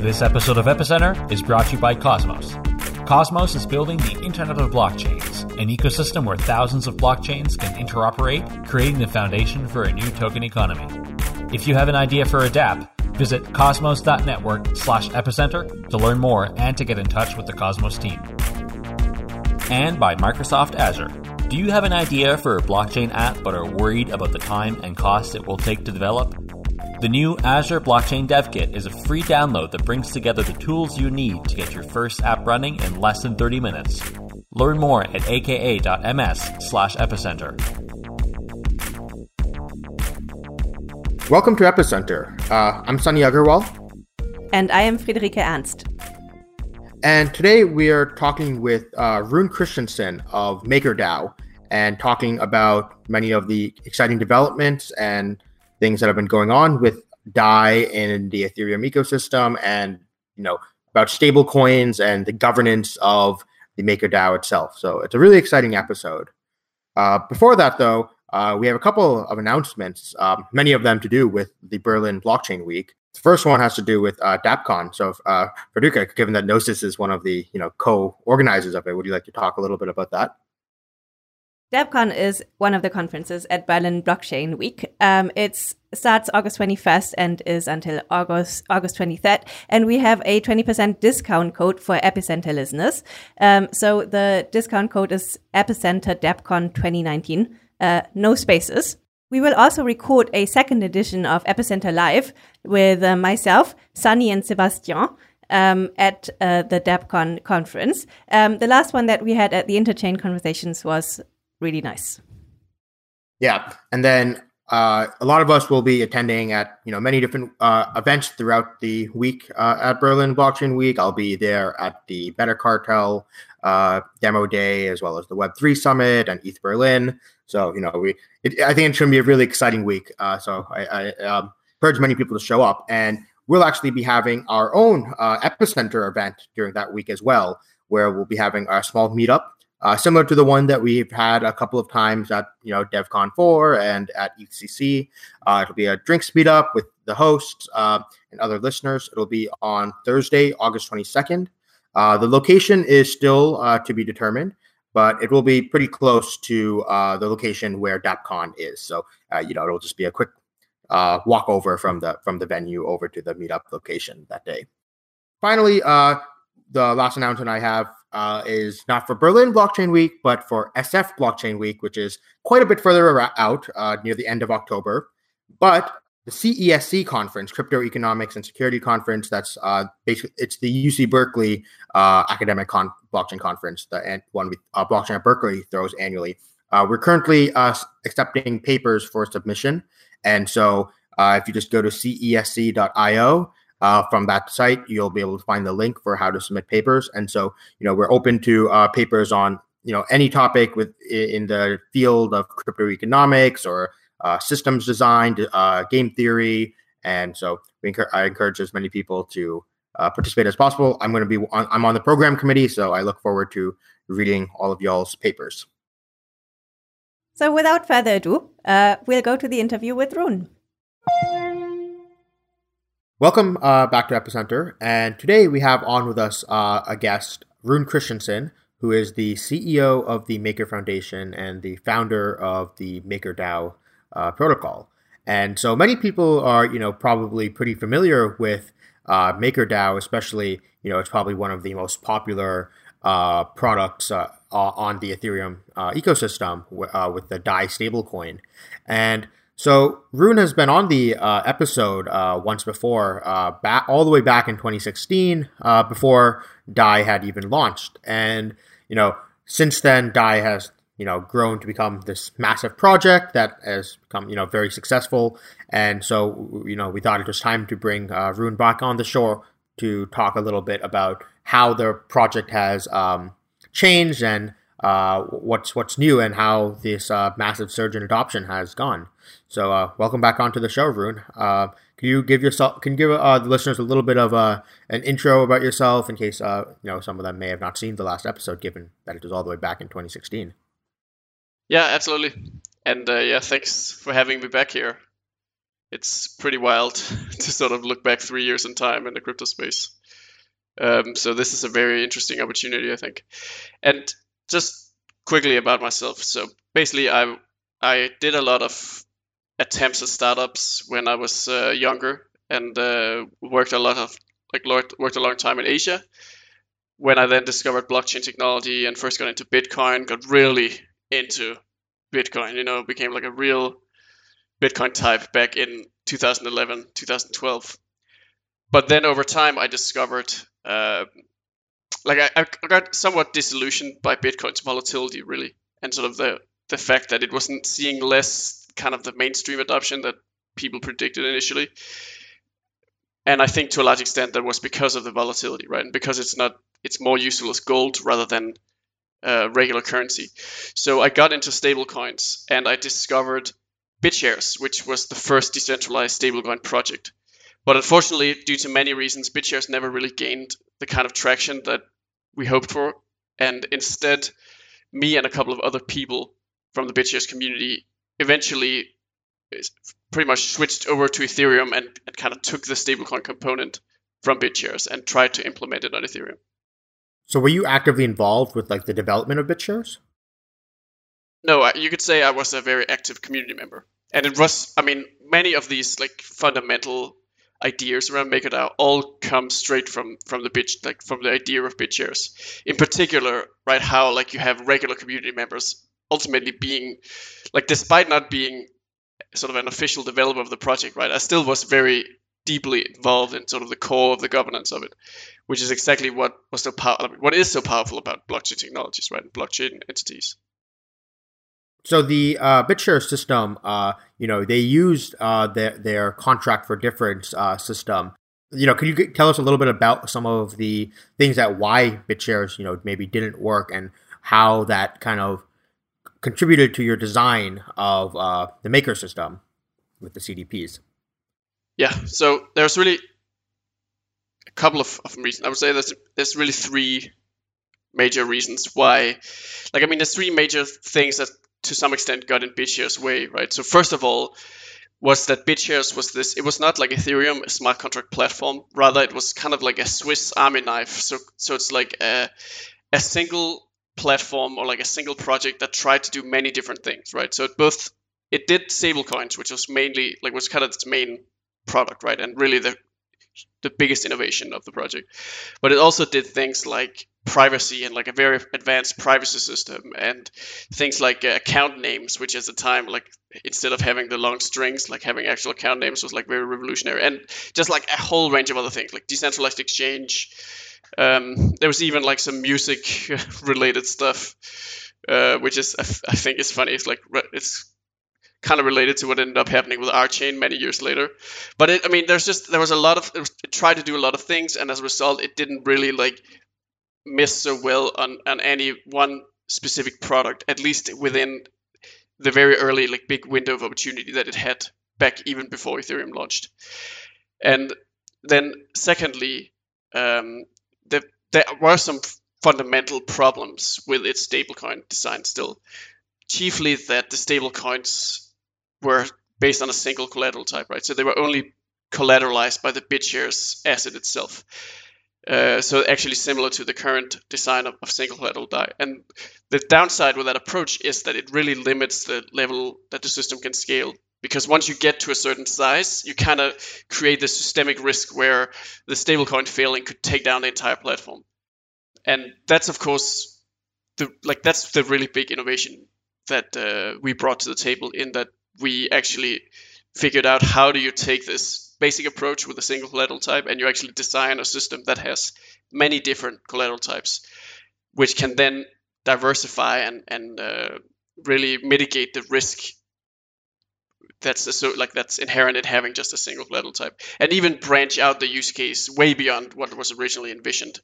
This episode of Epicenter is brought to you by Cosmos. Cosmos is building the Internet of Blockchains, an ecosystem where thousands of blockchains can interoperate, creating the foundation for a new token economy. If you have an idea for a dApp, visit cosmos.network slash epicenter to learn more and to get in touch with the Cosmos team. And by Microsoft Azure. Do you have an idea for a blockchain app but are worried about the time and cost it will take to develop? The new Azure Blockchain Dev Kit is a free download that brings together the tools you need to get your first app running in less than 30 minutes. Learn more at aka.ms/epicenter. Welcome to Epicenter. Uh, I'm Sunny Agarwal. And I am Friederike Ernst. And today we are talking with uh, Rune Christensen of MakerDAO and talking about many of the exciting developments and things that have been going on with DAI in the Ethereum ecosystem and, you know, about stable coins and the governance of the MakerDAO itself. So it's a really exciting episode. Uh, before that, though, uh, we have a couple of announcements, um, many of them to do with the Berlin Blockchain Week. The first one has to do with uh, DAppCon. So, uh, Paducah, given that Gnosis is one of the you know co-organizers of it, would you like to talk a little bit about that? DAppCon is one of the conferences at Berlin Blockchain Week. Um, it starts August 21st and is until August August 23rd. And we have a 20% discount code for Epicenter listeners. Um, so the discount code is Epicenter DAppCon 2019. Uh, no spaces. We will also record a second edition of Epicenter Live with uh, myself, Sunny, and Sebastian. Um, at uh, the DAppCon conference. Um, the last one that we had at the Interchain Conversations was really nice. Yeah, and then uh, a lot of us will be attending at you know many different uh, events throughout the week uh, at Berlin Blockchain Week. I'll be there at the Metacartel uh, demo day as well as the Web three Summit and ETH Berlin. So you know we, it, I think it's going to be a really exciting week. Uh, so I, I um, encourage many people to show up, and we'll actually be having our own uh, epicenter event during that week as well, where we'll be having a small meetup uh, similar to the one that we've had a couple of times at you know DevCon 4 and at ECC. Uh, it'll be a drinks meetup with the hosts uh, and other listeners. It'll be on Thursday, August 22nd. Uh, the location is still uh, to be determined, but it will be pretty close to uh, the location where DAppCon is. So you know it'll just be a quick walk over from the from the venue over to the meetup location that day. Finally, the last announcement I have uh, is not for Berlin Blockchain Week, but for SF Blockchain Week, which is quite a bit further out uh, near the end of October. But the CESC conference, Crypto Economics and Security Conference, that's uh, basically it's the UC Berkeley uh, academic con- blockchain conference, the one with uh, blockchain at Berkeley throws annually. Uh, we're currently accepting papers for submission, and so if you just go to cesc.io uh, from that site, you'll be able to find the link for how to submit papers. And so, you know, we're open to uh, papers on you know any topic with in the field of crypto economics or uh, systems design, uh, game theory, and so we I encourage as many people to uh, participate as possible. I'm going to be on, I'm on the program committee, so I look forward to reading all of y'all's papers. So, without further ado, uh, we'll go to the interview with Rune. Welcome uh, back to Epicenter. And today we have on with us uh, a guest, Rune Christensen, who is the CEO of the Maker Foundation and the founder of the MakerDAO uh, protocol. And so many people are, you know, probably pretty familiar with uh, MakerDAO, especially, you know, it's probably one of the most popular uh, products uh, on the Ethereum ecosystem with the DAI stablecoin. And so Rune has been on the uh, episode uh, once before, uh, back all the way back in 2016, uh, before DAI had even launched, and you know since then DAI has you know grown to become this massive project that has become you know very successful, and so you know we thought it was time to bring uh, Rune back on the show to talk a little bit about how the project has um, changed and uh, what's what's new and how this uh, massive surge in adoption has gone. So, uh, welcome back onto the show, Rune. Uh, can you give yourself, can you give uh, the listeners a little bit of uh, an intro about yourself in case you know some of them may have not seen the last episode, given that it was all the way back in 2016? Yeah, absolutely. And yeah, thanks for having me back here. it's pretty wild to sort of look back three years in time in the crypto space. Um, so this is a very interesting opportunity, I think. And just quickly about myself. So basically, I I did a lot of attempts at startups when I was uh, younger and uh, worked a lot of like worked a long time in Asia. When I then discovered blockchain technology and first got into Bitcoin, got really into Bitcoin. You know, became like a real Bitcoin type back in 2011, 2012. But then over time, I discovered, uh, like, I, I got somewhat disillusioned by Bitcoin's volatility, really, and sort of the the fact that it wasn't seeing less kind of the mainstream adoption that people predicted initially. And I think to a large extent that was because of the volatility, right? And because it's not, it's more useful as gold rather than uh, regular currency. So I got into stablecoins and I discovered BitShares, which was the first decentralized stablecoin project. But unfortunately, due to many reasons, BitShares never really gained the kind of traction that we hoped for. And instead, me and a couple of other people from the BitShares community eventually eh, pretty much switched over to Ethereum and, and kind of took the stablecoin component from BitShares and tried to implement it on Ethereum. So were you actively involved with like the development of BitShares? No, you could say I was a very active community member. And it was, I mean, many of these like fundamental ideas around MakerDAO all come straight from from the bit like from the idea of BitShares. In particular, right, how like you have regular community members ultimately being like despite not being sort of an official developer of the project, right, I still was very deeply involved in sort of the core of the governance of it, which is exactly what was so powerful. What is so powerful about blockchain technologies, right? And blockchain entities. So the uh, BitShare system, uh, you know, they used uh, their their contract for difference uh, system. You know, could you tell us a little bit about some of the things that why BitShares, you know, maybe didn't work and how that kind of contributed to your design of uh, the maker system with the CDPs? Yeah, so there's really a couple of, of reasons. I would say there's there's really three major reasons why. Like, I mean, there's three major things that to some extent got in BitShares' way, right? So first of all, was that BitShares was this? It was not like Ethereum, a smart contract platform. Rather, it was kind of like a Swiss Army knife. So so it's like a a single platform or like a single project that tried to do many different things, right? So it both it did stablecoins, which was mainly like was kind of its main product, right? And really the the biggest innovation of the project. But it also did things like privacy and like a very advanced privacy system and things like uh, account names, which at the time, like instead of having the long strings, like having actual account names was like very revolutionary. And just like a whole range of other things, like decentralized exchange, um, there was even like some music related stuff, uh, which is I, think is funny. It's like it's kind of related to what ended up happening with our chain many years later. But it, I mean, there's just there was a lot of it, tried to do a lot of things, and as a result, it didn't really like miss so well on on any one specific product, at least within the very early like big window of opportunity that it had back even before Ethereum launched. And then secondly, um, the, there were some fundamental problems with its stablecoin design still. Chiefly that the stablecoins were based on a single collateral type, right? So they were only collateralized by the BitShares asset itself. Uh, so actually similar to the current design of, of single collateral DAI. And the downside with that approach is that it really limits the level that the system can scale because once you get to a certain size, you kind of create this systemic risk where the stablecoin failing could take down the entire platform. And that's of course the like that's the really big innovation that uh, we brought to the table in that we actually figured out how do you take this basic approach with a single collateral type and you actually design a system that has many different collateral types, which can then diversify and and uh, really mitigate the risk that's so like that's inherent in having just a single collateral type, and even branch out the use case way beyond what was originally envisioned,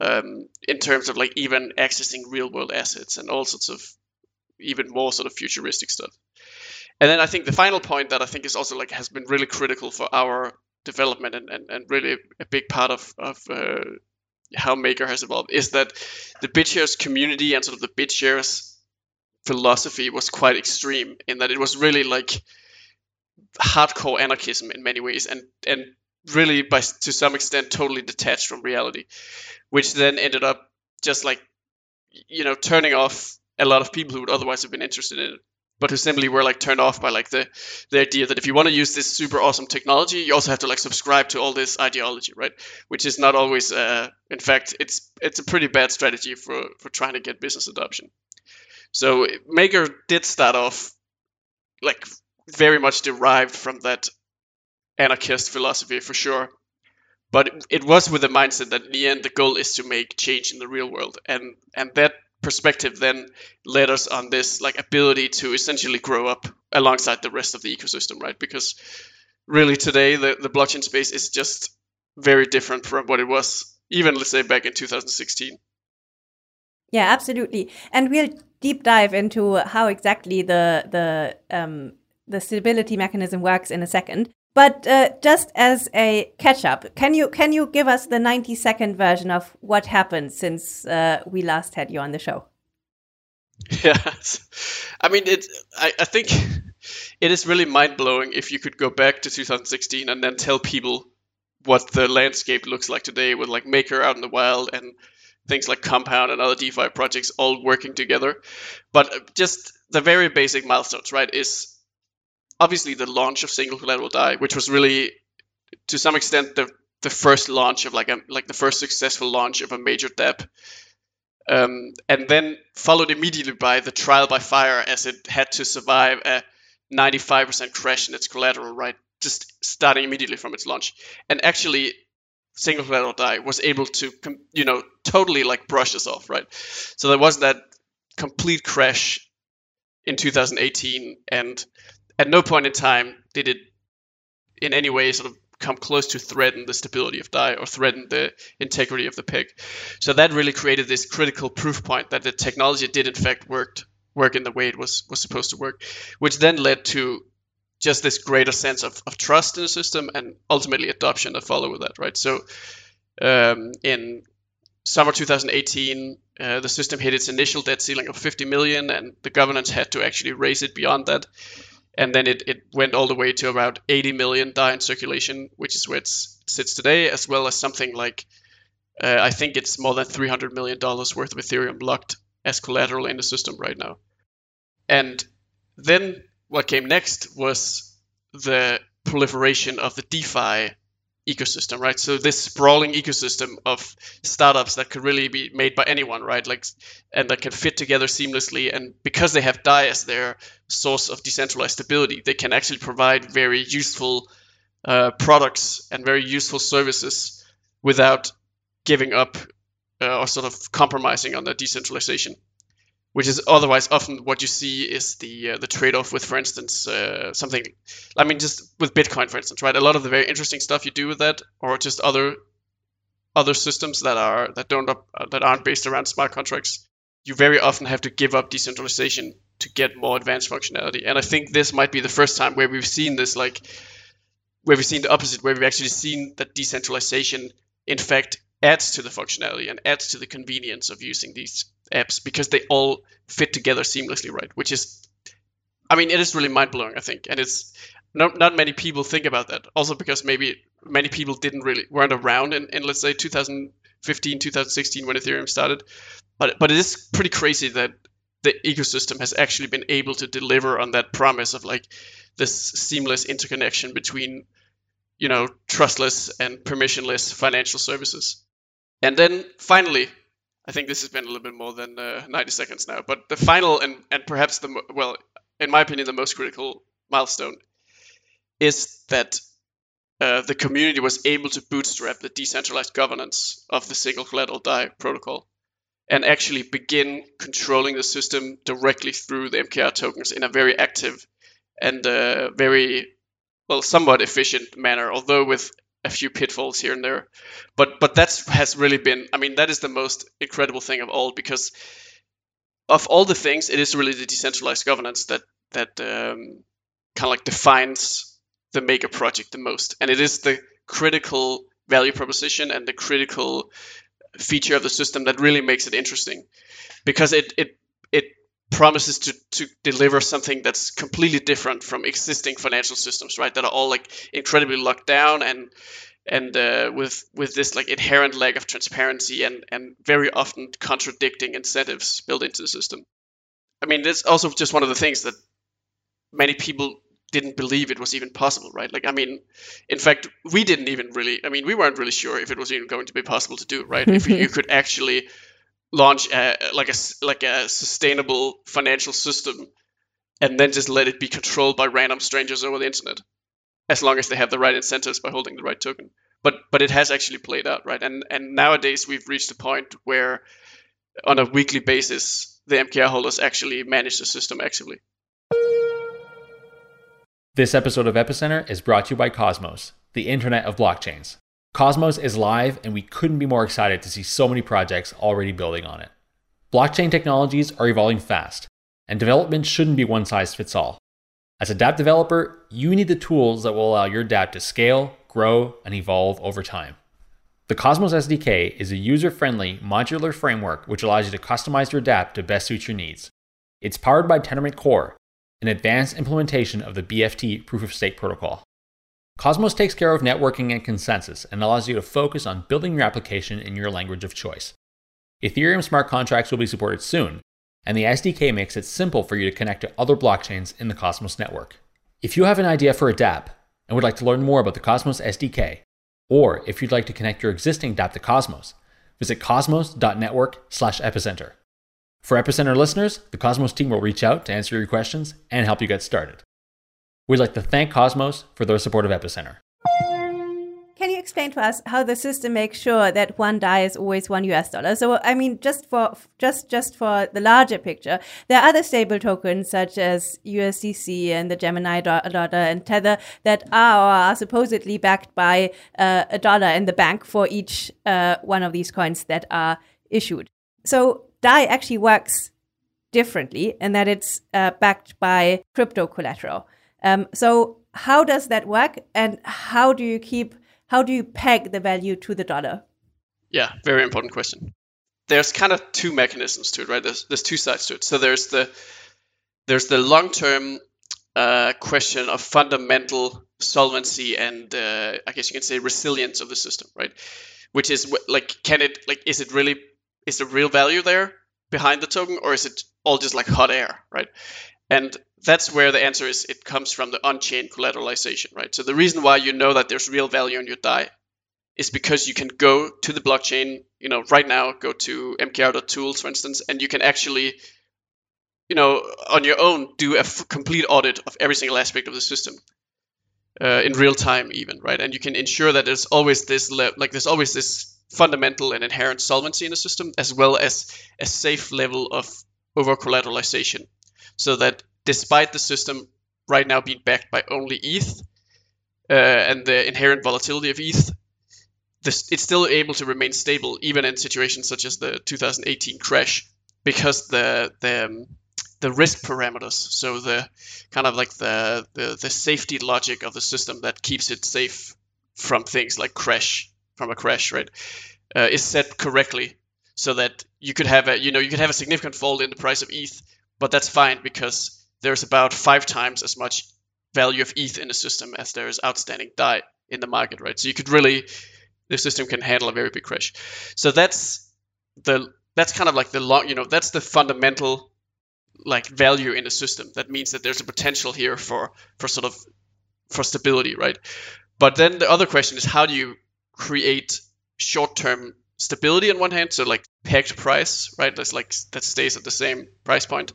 um, in terms of like even accessing real world assets and all sorts of even more sort of futuristic stuff. And then I think the final point that I think is also like has been really critical for our development and, and, and really a big part of, of uh, how Maker has evolved is that the BitShares community and sort of the BitShares philosophy was quite extreme in that it was really like hardcore anarchism in many ways, and and really by to some extent totally detached from reality, which then ended up just like you know turning off a lot of people who would otherwise have been interested in it but who simply were like turned off by like the the idea that if you want to use this super awesome technology, you also have to like subscribe to all this ideology, right? Which is not always, uh, in fact, it's it's a pretty bad strategy for for trying to get business adoption. So Maker did start off like very much derived from that anarchist philosophy for sure. But it was with the mindset that in the end the goal is to make change in the real world, and and that perspective then led us on this like ability to essentially grow up alongside the rest of the ecosystem, right? Because really today the, the blockchain space is just very different from what it was even let's say back in 2016. Yeah, absolutely. And we'll deep dive into how exactly the the um, the stability mechanism works in a second. But uh, just as a catch up, can you can you give us the 90 second version of what happened since uh, we last had you on the show? Yeah, I mean it. I, I think it is really mind blowing if you could go back to 2016 and then tell people what the landscape looks like today with like Maker out in the wild and things like Compound and other DeFi projects all working together. But just the very basic milestones, right? Is obviously the launch of single collateral DAI, which was really to some extent the the first launch of like a like the first successful launch of a major DApp. Um, and then followed immediately by the trial by fire as it had to survive a 95% crash in its collateral, right? Just starting immediately from its launch. And actually, single collateral DAI was able to, you know, totally like brush us off, right? So there was that complete crash in 2018, and at no point in time did it in any way sort of come close to threaten the stability of DAI or threaten the integrity of the peg. So that really created this critical proof point that the technology did in fact worked work in the way it was was supposed to work, which then led to just this greater sense of, of trust in the system and ultimately adoption that followed with that, right? So um, in summer 2018, uh, the system hit its initial debt ceiling of 50 million, and the governance had to actually raise it beyond that and then it, it went all the way to about 80 million DAI in circulation, which is where it sits today, as well as something like uh, I think it's more than 300 million dollars worth of Ethereum locked as collateral in the system right now. And then what came next was the proliferation of the DeFi ecosystem, right? So this sprawling ecosystem of startups that could really be made by anyone, right? Like, and that can fit together seamlessly. And because they have DAI as their source of decentralized stability, they can actually provide very useful uh, products and very useful services without giving up uh, or sort of compromising on the decentralization which is otherwise often what you see is the uh, the trade-off with, for instance, uh, something. I mean, just with Bitcoin, for instance, right? A lot of the very interesting stuff you do with that, or just other other systems that are that don't uh, that aren't based around smart contracts, you very often have to give up decentralization to get more advanced functionality. And I think this might be the first time where we've seen this, like where we've seen the opposite, where we've actually seen that decentralization, in fact, adds to the functionality and adds to the convenience of using these apps because they all fit together seamlessly, right? Which is, I mean, it is really mind blowing, I think, and it's not not many people think about that. Also because maybe many people didn't really weren't around in, in let's say 2015, 2016 when Ethereum started, but but it is pretty crazy that the ecosystem has actually been able to deliver on that promise of like this seamless interconnection between you know trustless and permissionless financial services and then finally I think this has been a little bit more than uh, 90 seconds now. But the final and, and perhaps the, well, in my opinion, the most critical milestone is that uh, the community was able to bootstrap the decentralized governance of the single collateral DAI protocol and actually begin controlling the system directly through the MKR tokens in a very active and uh, very, well, somewhat efficient manner, although with a few pitfalls here and there. But but that has really been I mean that is the most incredible thing of all because of all the things it is really the decentralized governance that that um, kind of like defines the maker project the most and it is the critical value proposition and the critical feature of the system that really makes it interesting because it it it promises to to deliver something that's completely different from existing financial systems, right? That are all like incredibly locked down and and uh, with with this like inherent lack of transparency and and very often contradicting incentives built into the system. I mean, that's also just one of the things that many people didn't believe it was even possible, right? Like, I mean, in fact, we didn't even really. I mean, we weren't really sure if it was even going to be possible to do, right? if you could actually launch a, like a like a sustainable financial system and then just let it be controlled by random strangers over the internet as long as they have the right incentives by holding the right token. But but it has actually played out right? And and nowadays we've reached a point where on a weekly basis the mkr holders actually manage the system actively. This episode of epicenter is brought to you by cosmos the internet of blockchains Cosmos is live, and we couldn't be more excited to see so many projects already building on it. Blockchain technologies are evolving fast, and development shouldn't be one size fits all. As a dApp developer, you need the tools that will allow your dApp to scale, grow, and evolve over time. The Cosmos SDK is a user friendly, modular framework which allows you to customize your dApp to best suit your needs. It's powered by Tendermint Core, an advanced implementation of the BFT proof of stake protocol. Cosmos takes care of networking and consensus and allows you to focus on building your application in your language of choice. Ethereum smart contracts will be supported soon, and the SDK makes it simple for you to connect to other blockchains in the Cosmos network. If you have an idea for a dApp and would like to learn more about the Cosmos SDK, or if you'd like to connect your existing dApp to Cosmos, visit cosmos.network/epicenter. For Epicenter listeners, the Cosmos team will reach out to answer your questions and help you get started. We'd like to thank Cosmos for their support of Epicenter. Can you explain to us how the system makes sure that one DAI is always one US dollar? So, I mean, just for just just for the larger picture, there are other stable tokens such as USDC and the Gemini dollar and Tether that are are supposedly backed by uh, a dollar in the bank for each uh, one of these coins that are issued. So, DAI actually works differently in that it's uh, backed by crypto collateral. Um, so how does that work, and how do you keep how do you peg the value to the dollar? Yeah, very important question. There's kind of two mechanisms to it, right? There's there's two sides to it. So there's the there's the long term uh, question of fundamental solvency and uh, I guess you can say resilience of the system, right? Which is like, can it like is it really is the real value there behind the token, or is it all just like hot air, right? And that's where the answer is it comes from the on-chain collateralization, right? So the reason why you know that there's real value in your DAI is because you can go to the blockchain, you know, right now, go to mkr.tools, for instance, and you can actually, you know, on your own, do a complete audit of every single aspect of the system. Uh, in real time, even right, and you can ensure that there's always this like there's always this fundamental and inherent solvency in the system, as well as a safe level of over collateralization, so that despite the system right now being backed by only ETH uh, and the inherent volatility of ETH, this, it's still able to remain stable even in situations such as the 2018 crash because the the um, the risk parameters, so the kind of like the, the the safety logic of the system that keeps it safe from things like crash from a crash, right, uh, is set correctly so that you could have a you know you could have a significant fall in the price of ETH, but that's fine because there's about five times as much value of ETH in the system as there is outstanding DAI in the market, right? So you could really, the system can handle a very big crash. So that's the that's kind of like the long, you know, that's the fundamental like value in the system. That means that there's a potential here for for sort of for stability, right? But then the other question is how do you create short-term stability on one hand, so like pegged price, right? That's like that stays at the same price point.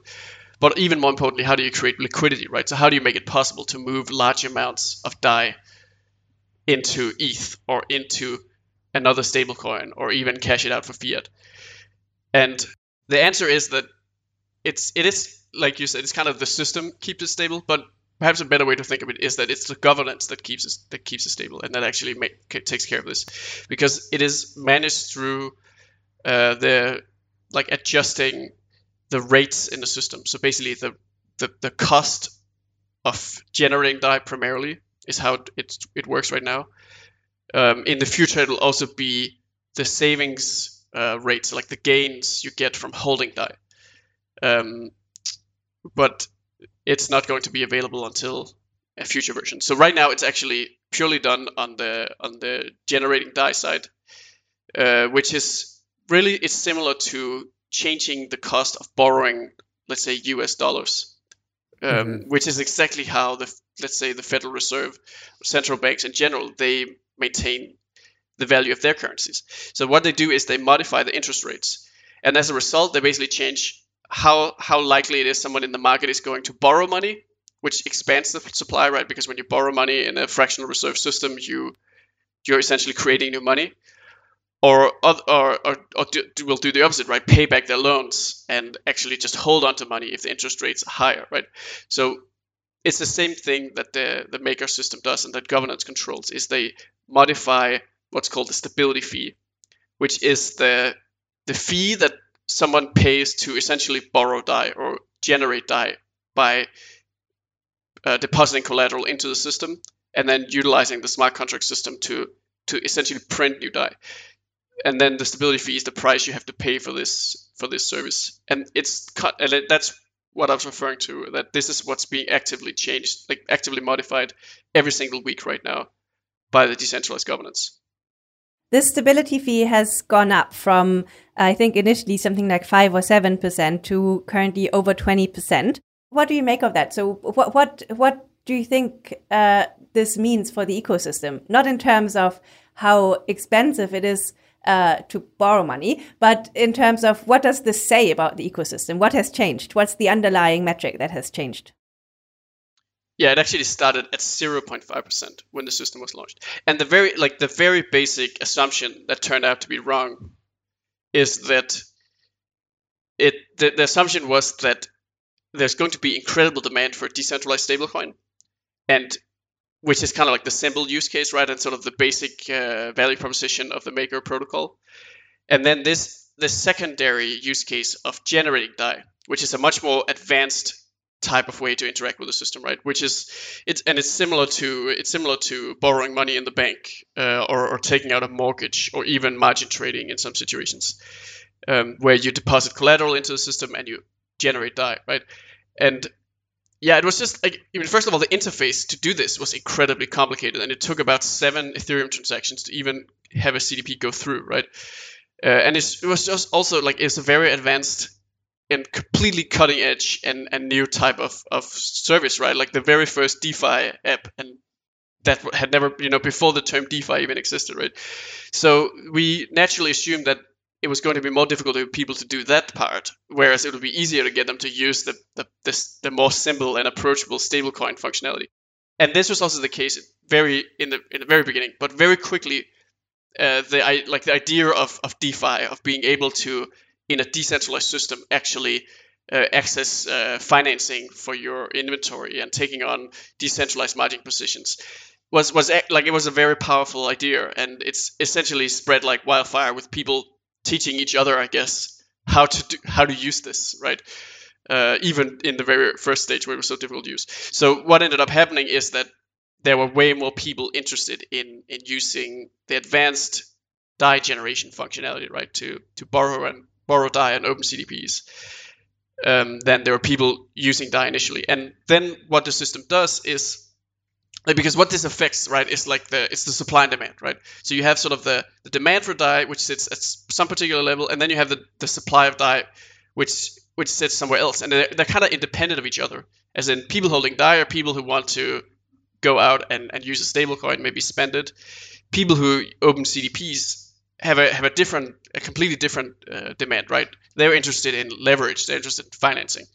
But even more importantly, how do you create liquidity, right? So how do you make it possible to move large amounts of DAI into ETH or into another stablecoin or even cash it out for fiat? And the answer is that it's it is like you said, it's kind of the system keeps it stable, but perhaps a better way to think of it is that it's the governance that keeps it that keeps it stable and that actually make, takes care of this because it is managed through uh, the like adjusting the rates in the system. So basically, the the, the cost of generating DAI primarily is how it it works right now. Um, in the future, it'll also be the savings uh, rates, like the gains you get from holding DAI. Um, but it's not going to be available until a future version. So right now it's actually purely done on the on the generating Dai side, uh, which is really it's similar to changing the cost of borrowing, let's say US dollars, um, mm-hmm. which is exactly how the let's say the Federal Reserve, central banks in general, they maintain the value of their currencies. So what they do is they modify the interest rates, and as a result, they basically change how how likely it is someone in the market is going to borrow money, which expands the supply, right? Because when you borrow money in a fractional reserve system, you you're essentially creating new money, or or or, or do, will do the opposite, right? Pay back their loans and actually just hold on to money if the interest rates are higher, right? So it's the same thing that the the maker system does and that governance controls is they modify what's called the stability fee, which is the the fee that someone pays to essentially borrow Dai or generate Dai by uh, depositing collateral into the system and then utilizing the smart contract system to to essentially print new Dai. And then the stability fee is the price you have to pay for this for this service. And it's cut and that's what I was referring to. That this is what's being actively changed, like actively modified every single week right now by the decentralized governance. This stability fee has gone up from, I think, initially something like 5 or 7% to currently over 20%. What do you make of that? So, what, what, what do you think uh, this means for the ecosystem? Not in terms of how expensive it is uh, to borrow money, but in terms of what does this say about the ecosystem? What has changed? What's the underlying metric that has changed? Yeah, it actually started at 0.5% when the system was launched. And the very like the very basic assumption that turned out to be wrong is that it the, the assumption was that there's going to be incredible demand for a decentralized stablecoin and which is kind of like the simple use case, right? And sort of the basic uh, value proposition of the Maker protocol. And then this the secondary use case of generating DAI, which is a much more advanced type of way to interact with the system, right? Which is it's and it's similar to it's similar to borrowing money in the bank uh, or, or taking out a mortgage or even margin trading in some situations, um, where you deposit collateral into the system and you generate DAI, right? And yeah, it was just like I mean, first of all, the interface to do this was incredibly complicated, and it took about seven Ethereum transactions to even have a CDP go through, right? Uh, and it was just also like it's a very advanced and completely cutting edge and, and new type of, of service, right? Like the very first DeFi app, and that had never, you know, before the term DeFi even existed, right? So we naturally assumed that it was going to be more difficult for people to do that part, whereas it would be easier to get them to use the the, the, the more simple and approachable stablecoin functionality. And this was also the case very in the in the very beginning, but very quickly, uh, the like the idea of of DeFi of being able to in a decentralized system actually uh, access uh, financing for your inventory and taking on decentralized margin positions was was like it was a very powerful idea and it's essentially spread like wildfire with people teaching each other i guess how to do how to use this right? Uh, even in the very first stage where it was so difficult to use. So what ended up happening is that there were way more people interested in in using the advanced DAI generation functionality right? To to borrow and borrow DAI and open CDPs, um, then there are people using DAI initially. And then what the system does is like, because what this affects, right, is like the it's the supply and demand, right? So you have sort of the, the demand for Dai, which sits at some particular level, and then you have the, the supply of Dai, which which sits somewhere else, and they're, they're kind of independent of each other. As in, people holding Dai are people who want to go out and, and use a stablecoin, maybe spend it. People who open CDPs have a have a different, a completely different uh, demand, right? They're interested in leverage. They're interested in financing.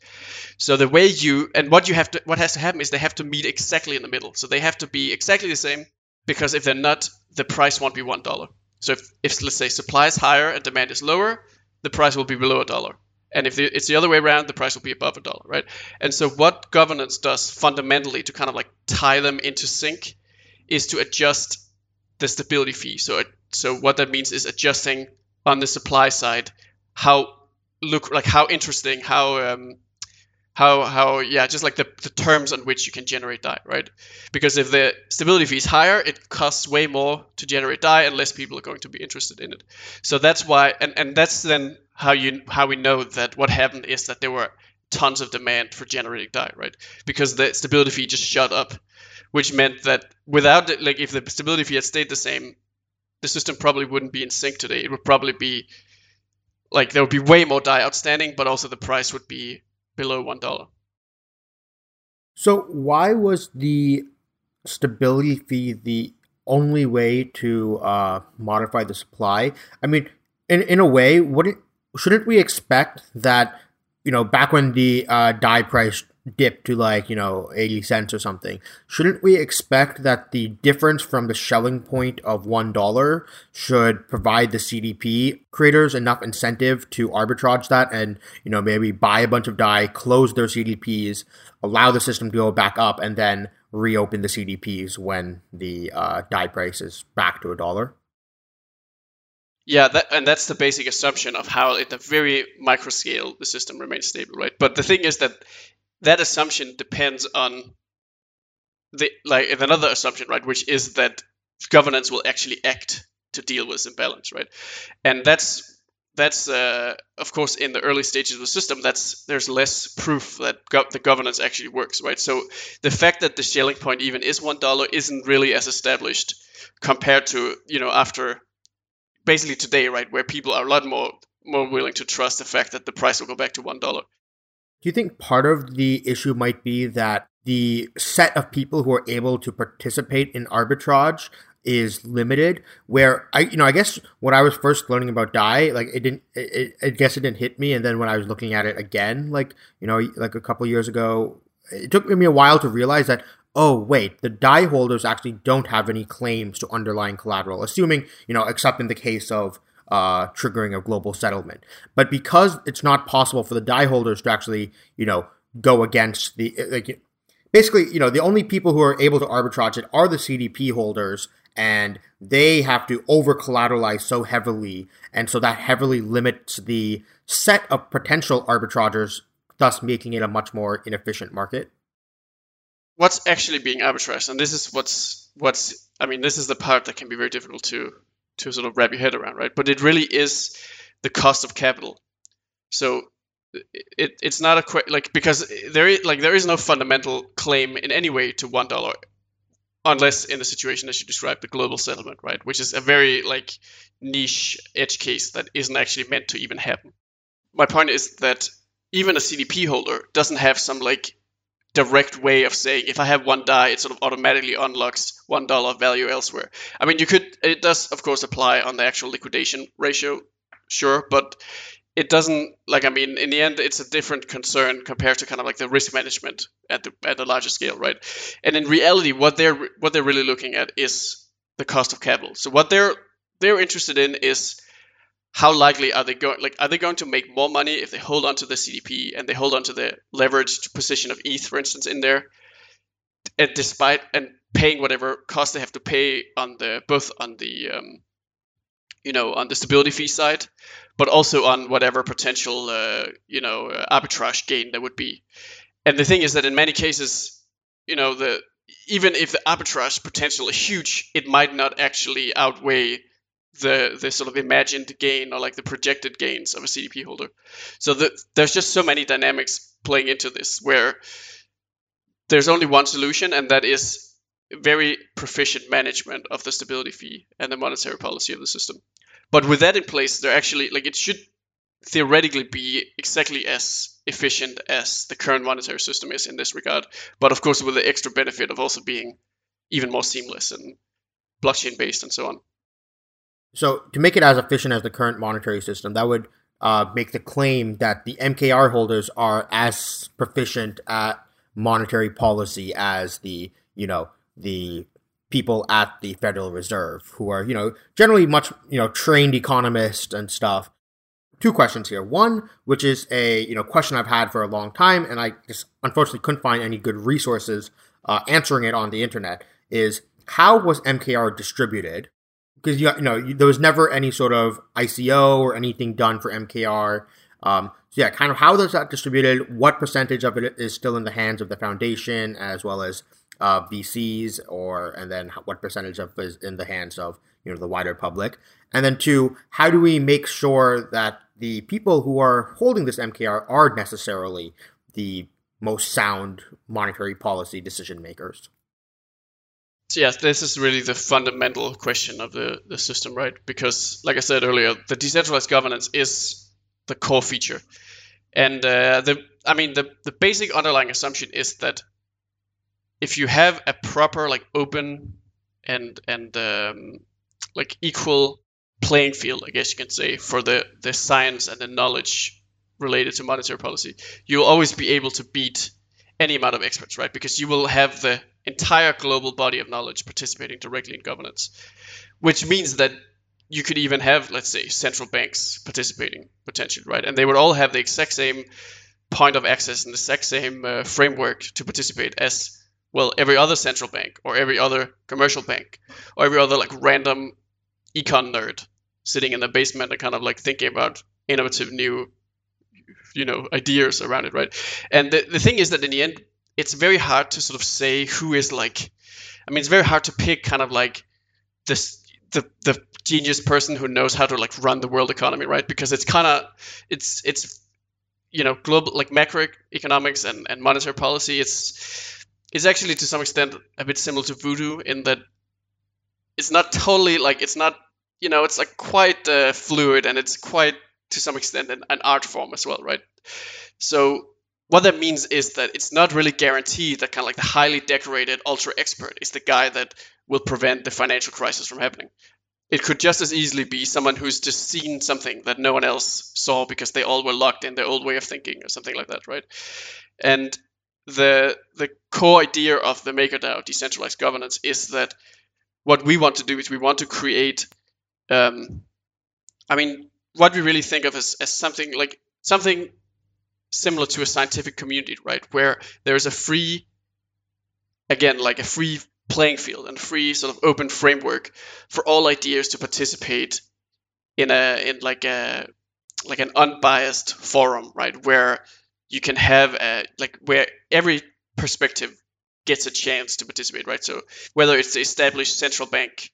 So the way you and what you have to, what has to happen is they have to meet exactly in the middle. So they have to be exactly the same because if they're not, the price won't be one dollar. So if, if let's say supply is higher and demand is lower, the price will be below a dollar. And if it's the other way around, the price will be above a dollar, right? And so what governance does fundamentally to kind of like tie them into sync is to adjust the stability fee. So so what that means is adjusting on the supply side how look like how interesting how um, how how yeah just like the, the terms on which you can generate Dai right because if the stability fee is higher it costs way more to generate Dai and less people are going to be interested in it so that's why and and that's then how you how we know that what happened is that there were tons of demand for generating DAI, right? Because the stability fee just shot up, which meant that without it, like if the stability fee had stayed the same, the system probably wouldn't be in sync today. It would probably be like there would be way more DAI outstanding, but also the price would be below one dollar. So why was the stability fee the only way to uh, modify the supply? I mean, in in a way, wouldn't shouldn't we expect that you know back when the uh, DAI price dip to like you know 80 cents or something shouldn't we expect that the difference from the Schelling point of one dollar should provide the cdp creators enough incentive to arbitrage that and you know maybe buy a bunch of DAI close their cdps allow the system to go back up and then reopen the cdps when the uh, DAI price is back to a dollar yeah, that, and that's the basic assumption of how, at the very micro scale, the system remains stable, right? But the thing is that that assumption depends on the like another assumption, right, which is that governance will actually act to deal with imbalance, right? And that's that's uh, of course in the early stages of the system. That's there's less proof that go- the governance actually works, right? So the fact that the Schelling point even is one dollar isn't really as established compared to you know after basically today, right, where people are a lot more more willing to trust the fact that the price will go back to one dollar. Do you think part of the issue might be that the set of people who are able to participate in arbitrage is limited? Where I, you know, I guess when I was first learning about DAI, like it didn't, it, I guess it didn't hit me. And then when I was looking at it again, like you know, like a couple years ago, it took me a while to realize that oh wait the DAI holders actually don't have any claims to underlying collateral assuming you know except in the case of uh, triggering a global settlement. But because it's not possible for the DAI holders to actually, you know, go against the like, basically, you know, the only people who are able to arbitrage it are the CDP holders, and they have to over collateralize so heavily, and so that heavily limits the set of potential arbitragers, thus making it a much more inefficient market. What's actually being arbitraged, and this is what's what's I mean, this is the part that can be very difficult to to sort of wrap your head around, right? But it really is the cost of capital. So it, it's not a que- like because there is like there is no fundamental claim in any way to one dollar unless in the situation as you described the global settlement right which is a very like niche edge case that isn't actually meant to even happen my point is that even a cdp holder doesn't have some like direct way of saying if I have one DAI, it sort of automatically unlocks one dollar value elsewhere. I mean, you could it does of course apply on the actual liquidation ratio, sure, but it doesn't like I mean in the end it's a different concern compared to kind of like the risk management at the at the larger scale, right? And in reality, what they're what they're really looking at is the cost of capital. So what they're they're interested in is how likely are they going like are they going to make more money if they hold on to the cdp and they hold on to the leveraged position of eth for instance in there and despite and paying whatever cost they have to pay on the both on the um, you know on the stability fee side but also on whatever potential uh, you know uh, arbitrage gain there would be. And the thing is that in many cases you know the even if the arbitrage potential is huge it might not actually outweigh the the sort of imagined gain or like the projected gains of a CDP holder. So the, there's just so many dynamics playing into this where there's only one solution, and that is very proficient management of the stability fee and the monetary policy of the system. But with that in place, there actually like it should theoretically be exactly as efficient as the current monetary system is in this regard. But of course, with the extra benefit of also being even more seamless and blockchain based and so on. So to make it as efficient as the current monetary system, that would uh, make the claim that the MKR holders are as proficient at monetary policy as the you know the people at the Federal Reserve, who are you know generally much you know trained economists and stuff. Two questions here. One, which is a you know question I've had for a long time, and I just unfortunately couldn't find any good resources uh, answering it on the internet, is how was MKR distributed? Because you, you know you, there was never any sort of ICO or anything done for MKR. Um, so yeah, kind of how is that distributed? What percentage of it is still in the hands of the foundation as well as uh, VCs, or and then what percentage of is in the hands of you know the wider public? And then two, how do we make sure that the people who are holding this MKR are necessarily the most sound monetary policy decision makers. So yes, this is really the fundamental question of the, the system, right? Because, like I said earlier, the decentralized governance is the core feature, and uh, the I mean the the basic underlying assumption is that if you have a proper like open and and um, like equal playing field, I guess you can say, for the the science and the knowledge related to monetary policy, you'll always be able to beat any amount of experts, right? Because you will have the entire global body of knowledge participating directly in governance, which means that you could even have, let's say, central banks participating potentially, right? And they would all have the exact same point of access and the exact same uh, framework to participate as well every other central bank or every other commercial bank or every other like random econ nerd sitting in the basement and kind of like thinking about innovative new you know ideas around it right and the, the thing is that in the end it's very hard to sort of say who is like i mean it's very hard to pick kind of like this the the genius person who knows how to like run the world economy right? Because it's kind of it's it's you know global like macroeconomics and, and monetary policy it's it's actually to some extent a bit similar to voodoo in that it's not totally like it's not you know it's like quite uh, fluid and it's quite to some extent an, an art form as well right? So what that means is that it's not really guaranteed that kind of like the highly decorated ultra expert is the guy that will prevent the financial crisis from happening. It could just as easily be someone who's just seen something that no one else saw because they all were locked in their old way of thinking or something like that right? And the the core idea of the MakerDAO decentralized governance is that what we want to do is we want to create um, I mean what we really think of as, as something like something similar to a scientific community, right? Where there is a free again like a free playing field and free sort of open framework for all ideas to participate in a in like a like an unbiased forum, right? Where you can have a like where every perspective gets a chance to participate, right? So whether it's the established central bank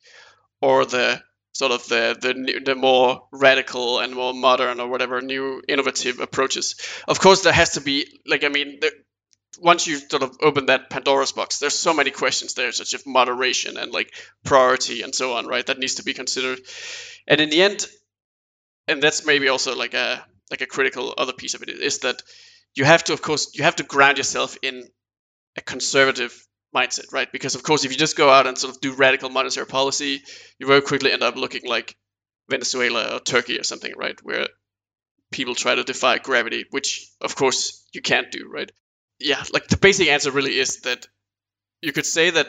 or the sort of the the the more radical and more modern or whatever new innovative approaches. Of course, there has to be like I mean, there, once you sort of open that Pandora's box, there's so many questions there, such as moderation and like priority and so on, right? That needs to be considered. And in the end, and that's maybe also like a like a critical other piece of it is that you have to, of course, you have to ground yourself in a conservative mindset, right? Because of course, if you just go out and sort of do radical monetary policy, you very quickly end up looking like Venezuela or Turkey or something, right? Where people try to defy gravity, which of course you can't do, right? Yeah, like the basic answer really is that you could say that,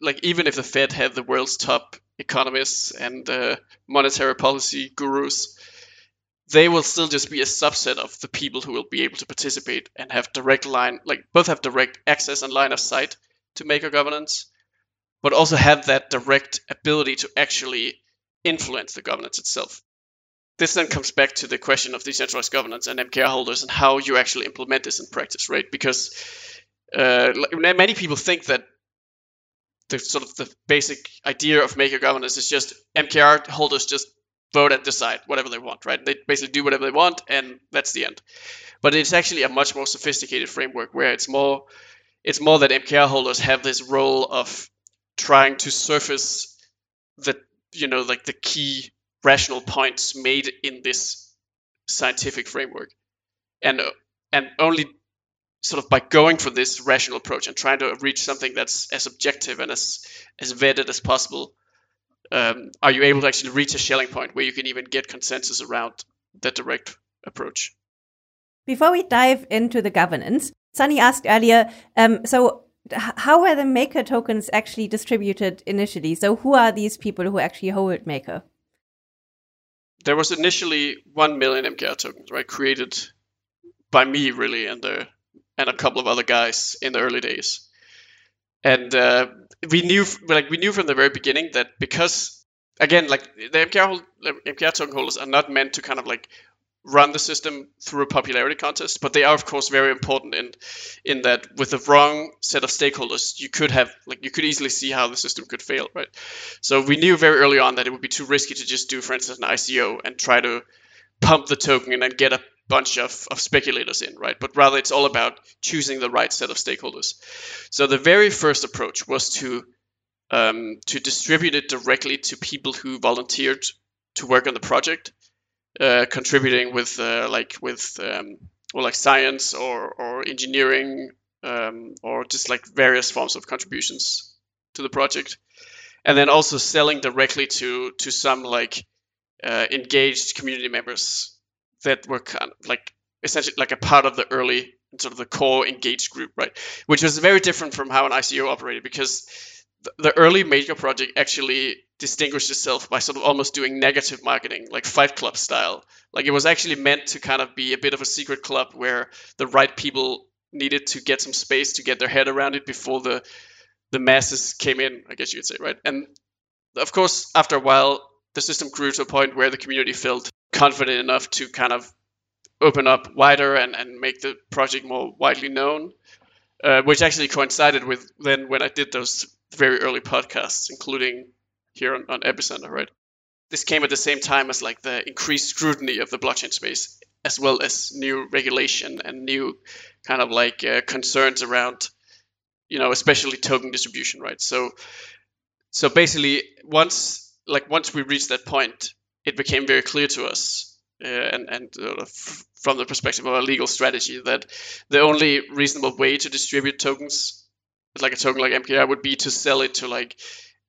like, even if the Fed had the world's top economists and uh, monetary policy gurus, they will still just be a subset of the people who will be able to participate and have direct line, like both have direct access and line of sight to maker governance, but also have that direct ability to actually influence the governance itself. This then comes back to the question of decentralized governance and MKR holders and how you actually implement this in practice, right? Because uh, many people think that the sort of the basic idea of maker governance is just MKR holders just vote and decide whatever they want, right? They basically do whatever they want, and that's the end. But it's actually a much more sophisticated framework where it's more it's more that MKR holders have this role of trying to surface the you know like the key rational points made in this scientific framework, and and only sort of by going for this rational approach and trying to reach something that's as objective and as as vetted as possible um, are you able to actually reach a Schelling point where you can even get consensus around that direct approach? Before we dive into the governance, Sunny asked earlier, um, so how were the maker tokens actually distributed initially? So who are these people who actually hold maker? There was initially 1 million MKR tokens, right, created by me really and the and a couple of other guys in the early days. And uh, we knew like we knew from the very beginning that because again like the MKR, hold, MKR token holders are not meant to kind of like run the system through a popularity contest, but they are of course very important in in that with the wrong set of stakeholders, you could have like you could easily see how the system could fail, right? So we knew very early on that it would be too risky to just do, for instance, an ICO and try to pump the token and then get a bunch of, of speculators in, right? But rather it's all about choosing the right set of stakeholders. So the very first approach was to um, to distribute it directly to people who volunteered to work on the project, uh, contributing with uh, like with um, or like science or or engineering um, or just like various forms of contributions to the project, and then also selling directly to to some like uh, engaged community members that were kind of like essentially like a part of the early sort of the core engaged group, right? Which was very different from how an ICO operated because the early Maker project actually distinguished itself by sort of almost doing negative marketing, like Fight Club style. Like it was actually meant to kind of be a bit of a secret club where the right people needed to get some space to get their head around it before the the masses came in, I guess you could say, right? And of course, after a while, the system grew to a point where the community felt confident enough to kind of open up wider and, and make the project more widely known, uh, which actually coincided with then when I did those very early podcasts, including here on, on Epicenter, right? This came at the same time as like the increased scrutiny of the blockchain space, as well as new regulation and new kind of like uh, concerns around, you know, especially token distribution, right? So, so basically, once like once we reached that point, it became very clear to us, uh, and and uh, f- from the perspective of our legal strategy, that the only reasonable way to distribute tokens, like a token like MKR, would be to sell it to like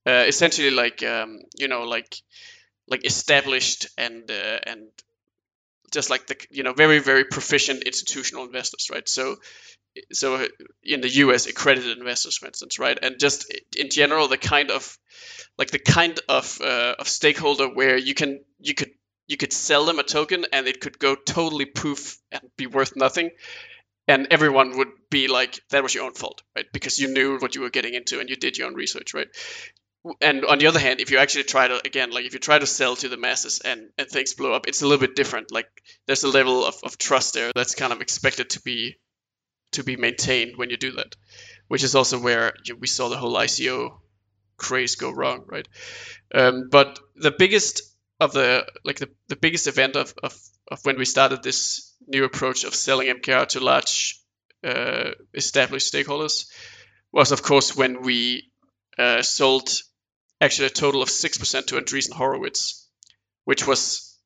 uh, essentially like um, you know like like established and uh, and just like the you know very very proficient institutional investors, right? So so in the US accredited investors for instance right? And just in general the kind of like the kind of uh, of stakeholder where you can you could you could sell them a token and it could go totally poof and be worth nothing. And everyone would be like that was your own fault right? Because you knew what you were getting into and you did your own research right and on the other hand if you actually try to again like if you try to sell to the masses and and things blow up it's a little bit different. Like there's a level of, of trust there that's kind of expected to be to be maintained when you do that which is also where you we saw the whole ico craze go wrong right? Um, but the biggest of the like the, the biggest event of, of of when we started this new approach of selling mkr to large uh, established stakeholders was of course when we uh, sold actually a total of 6% to Andreessen Horowitz, which was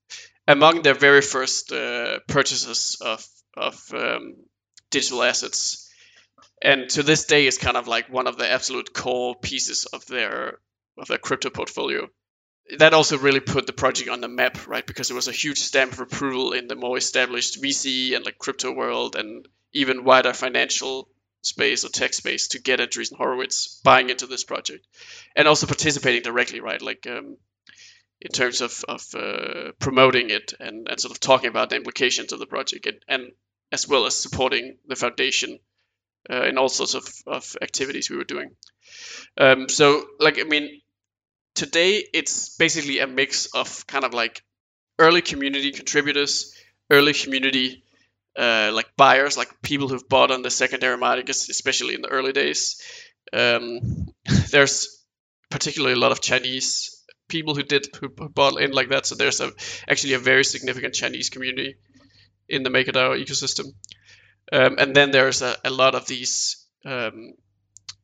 among their very first uh, purchases of, of um, digital assets. And to this day is kind of like one of the absolute core pieces of their of their crypto portfolio. That also really put the project on the map, right? Because it was a huge stamp of approval in the more established VC and like crypto world and even wider financial space or tech space to get Andreessen Horowitz buying into this project and also participating directly, right? Like um, in terms of, of uh, promoting it and, and sort of talking about the implications of the project and, and as well as supporting the foundation uh, in all sorts of, of activities we were doing. Um, so, like, I mean, today it's basically a mix of kind of like early community contributors, early community uh, like buyers, like people who've bought on the secondary market, especially in the early days. Um, there's particularly a lot of Chinese people who did who bought in like that. So there's a, actually a very significant Chinese community in the MakerDAO ecosystem. Um, and then there's a, a lot of these um,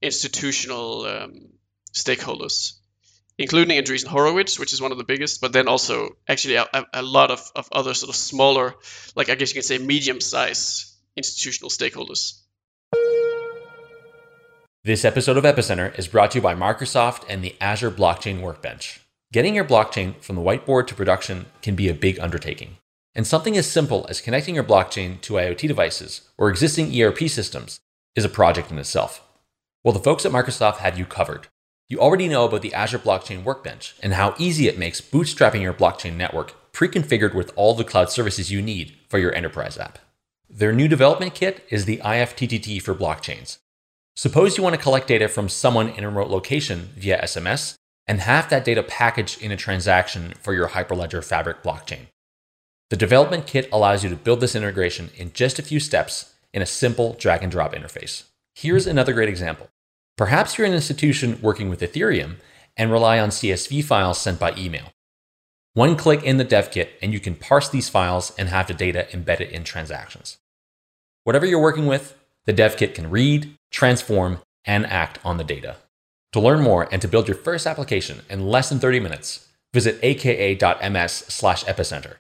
institutional um, stakeholders including Andreessen Horowitz, which is one of the biggest, but then also actually a, a lot of, of other sort of smaller, like I guess you can say medium sized institutional stakeholders. This episode of Epicenter is brought to you by Microsoft and the Azure Blockchain Workbench. Getting your blockchain from the whiteboard to production can be a big undertaking. And something as simple as connecting your blockchain to IoT devices or existing ERP systems is a project in itself. Well, the folks at Microsoft have you covered. You already know about the Azure Blockchain Workbench and how easy it makes bootstrapping your blockchain network pre-configured with all the cloud services you need for your enterprise app. Their new development kit is the IFTTT for blockchains. Suppose you want to collect data from someone in a remote location via SMS and have that data packaged in a transaction for your Hyperledger Fabric blockchain. The development kit allows you to build this integration in just a few steps in a simple drag and drop interface. Here's another great example. Perhaps you're an institution working with Ethereum and rely on CSV files sent by email. One click in the dev kit, and you can parse these files and have the data embedded in transactions. Whatever you're working with, the dev kit can read, transform, and act on the data. To learn more and to build your first application in less than 30 minutes, visit aka.ms slash epicenter.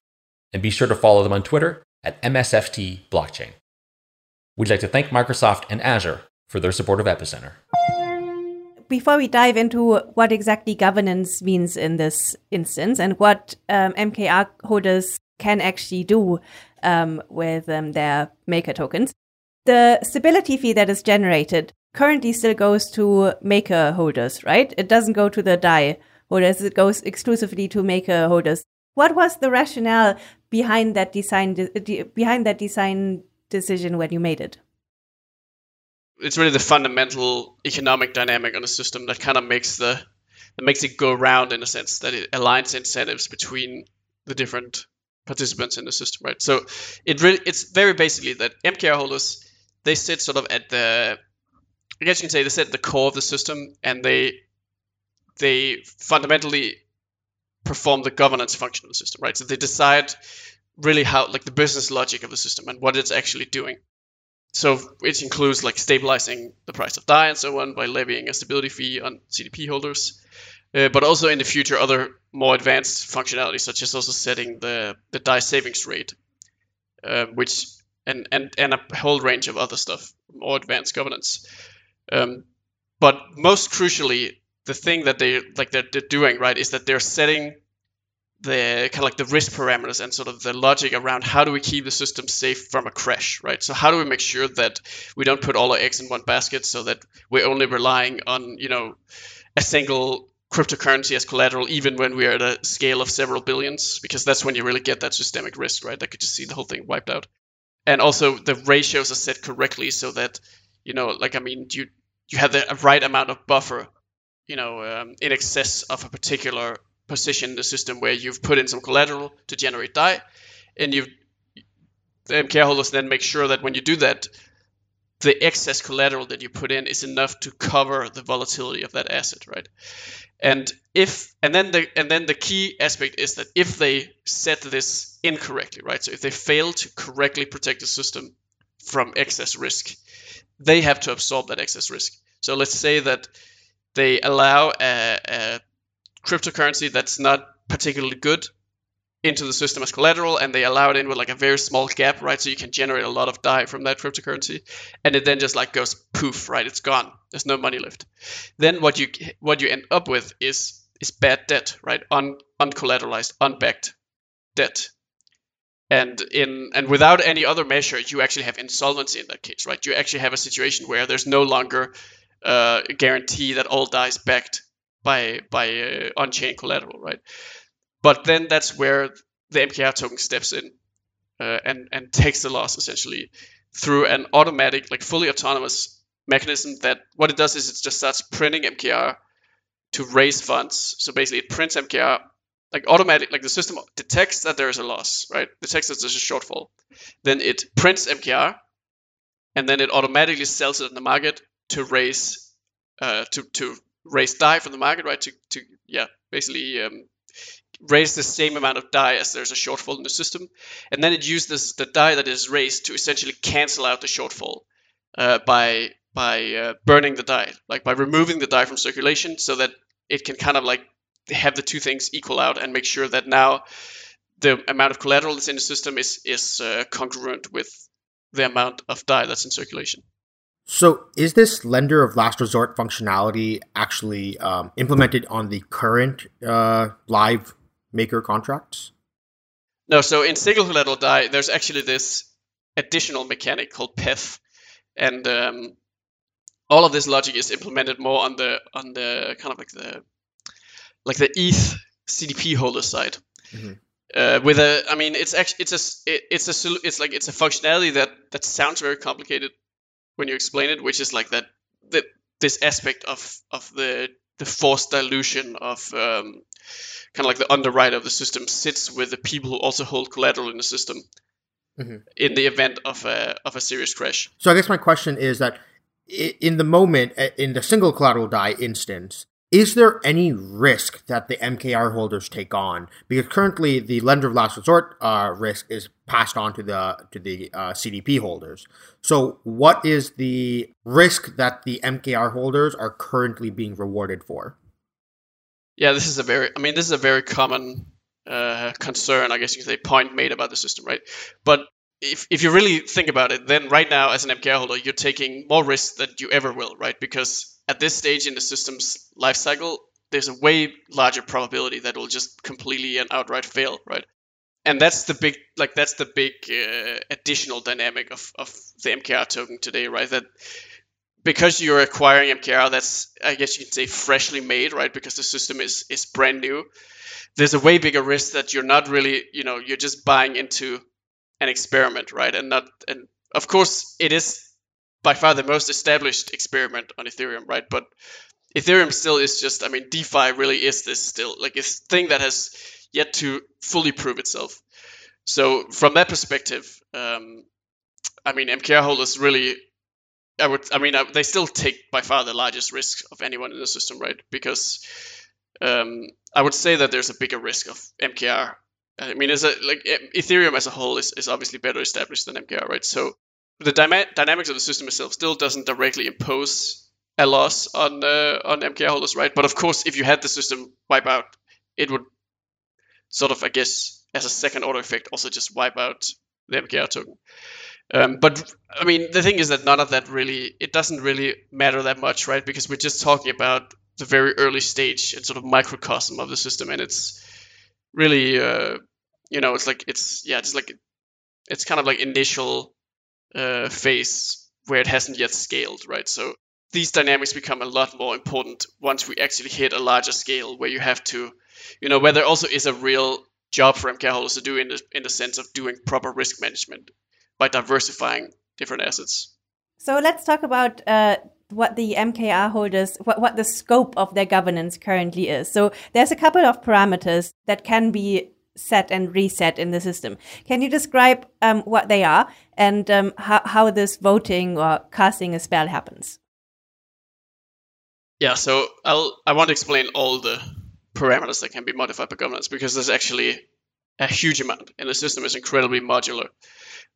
And be sure to follow them on Twitter at MSFT Blockchain. We'd like to thank Microsoft and Azure for their support of Epicenter. Before we dive into what exactly governance means in this instance and what um, MKR holders can actually do um, with um, their maker tokens, the stability fee that is generated currently still goes to maker holders, right? It doesn't go to the DAI holders, it goes exclusively to maker holders. What was the rationale behind that design de- behind that design decision when you made it? It's really the fundamental economic dynamic on the system that kind of makes the that makes it go round in a sense that it aligns incentives between the different participants in the system, right? So it really it's very basically that MKR holders they sit sort of at the I guess you can say they sit at the core of the system and they they fundamentally perform the governance function of the system, right? So they decide really how like the business logic of the system and what it's actually doing. So it includes like stabilizing the price of DAI and so on by levying a stability fee on CDP holders, uh, but also in the future other more advanced functionalities such as also setting the the DAI savings rate, uh, which and and and a whole range of other stuff, more advanced governance. Um, but most crucially, the thing that they like they're, they're doing right is that they're setting the kind of like the risk parameters and sort of the logic around how do we keep the system safe from a crash, right? So how do we make sure that we don't put all our eggs in one basket so that we're only relying on, you know, a single cryptocurrency as collateral, even when we're at a scale of several billions, because that's when you really get that systemic risk, right? That could just see the whole thing wiped out. And also the ratios are set correctly so that, you know, like I mean, you you have the right amount of buffer, you know, um, in excess of a particular position in the system where you've put in some collateral to generate DAI, and you the MKR holders then make sure that when you do that, the excess collateral that you put in is enough to cover the volatility of that asset, right? And if and then the and then the key aspect is that if they set this incorrectly, right? So if they fail to correctly protect the system from excess risk, they have to absorb that excess risk. So let's say that they allow a, a cryptocurrency that's not particularly good into the system as collateral and they allow it in with like a very small gap right? So you can generate a lot of DAI from that cryptocurrency and it then just like goes poof right? It's gone. There's no money left. Then what you what you end up with is is bad debt right? Un, uncollateralized unbacked debt. And in and without any other measure you actually have insolvency in that case right? You actually have a situation where there's no longer uh, a guarantee that all DAI is backed by by uh, on-chain collateral, right? But then that's where the MKR token steps in uh, and and takes the loss essentially through an automatic, like fully autonomous mechanism. That what it does is it just starts printing MKR to raise funds. So basically, it prints MKR like automatic, like the system detects that there is a loss, right? Detects that there's a shortfall. Then it prints MKR, and then it automatically sells it in the market to raise uh, to to raise DAI from the market, right? To, to yeah, basically um, raise the same amount of DAI as there's a shortfall in the system, and then it uses the DAI that is raised to essentially cancel out the shortfall uh, by by uh, burning the DAI, like by removing the DAI from circulation, so that it can kind of like have the two things equal out and make sure that now the amount of collateral that's in the system is is uh, congruent with the amount of DAI that's in circulation. So, is this lender of last resort functionality actually um, implemented on the current uh, live maker contracts? No. So, in single collateral DAI, there's actually this additional mechanic called PETH, and um, all of this logic is implemented more on the on the kind of like the like the ETH CDP holder side. Mm-hmm. Uh, with a, I mean, it's actually it's a it's a it's like it's a functionality that that sounds very complicated, when you explain it, which is like that that this aspect of of the the forced dilution of um, kind of like the underwriter of the system sits with the people who also hold collateral in the system mm-hmm. in the event of a of a serious crash. So I guess my question is that in the moment in the single collateral DAI instance, is there any risk that the MKR holders take on? Because currently the lender of last resort uh, risk is passed on to the to the uh, CDP holders. So, what is the risk that the MKR holders are currently being rewarded for? Yeah, this is a very, I mean, this is a very common uh, concern, I guess you could say, point made about the system, right? But if, if you really think about it, then right now as an MKR holder, you're taking more risk than you ever will, right? Because at this stage in the system's life cycle, there's a way larger probability that it will just completely and outright fail, right? And that's the big, like that's the big uh, additional dynamic of, of the MKR token today, right? That because you're acquiring MKR, that's I guess you can say freshly made, right? Because the system is is brand new. There's a way bigger risk that you're not really, you know, you're just buying into an experiment, right? And not, and of course, it is by far the most established experiment on Ethereum, right? But Ethereum still is just, I mean, DeFi really is this still like a thing that has yet to fully prove itself. So from that perspective, um, I mean, MKR holders really I would, I mean, they still take by far the largest risk of anyone in the system, right? Because um, I would say that there's a bigger risk of MKR. I mean, as a like Ethereum as a whole is, is obviously better established than MKR, right? So the dyma- dynamics of the system itself still doesn't directly impose a loss on uh, on MKR holders, right? But of course, if you had the system wipe out, it would sort of, I guess, as a second order effect, also just wipe out the MKR token. Um, but I mean, the thing is that none of that really it doesn't really matter that much, right? Because we're just talking about the very early stage and sort of microcosm of the system, and it's really, uh, you know, it's like it's yeah, it's like it's kind of like initial uh, phase where it hasn't yet scaled, right? So these dynamics become a lot more important once we actually hit a larger scale where you have to, you know, where there also is a real job for MK holders to do in the in the sense of doing proper risk management by diversifying different assets. So let's talk about uh, what the MKR holders, what, what the scope of their governance currently is. So there's a couple of parameters that can be set and reset in the system. Can you describe um, what they are and um, how, how this voting or casting a spell happens? Yeah, so I'll I want to explain all the parameters that can be modified by governance because there's actually a huge amount, and the system is incredibly modular.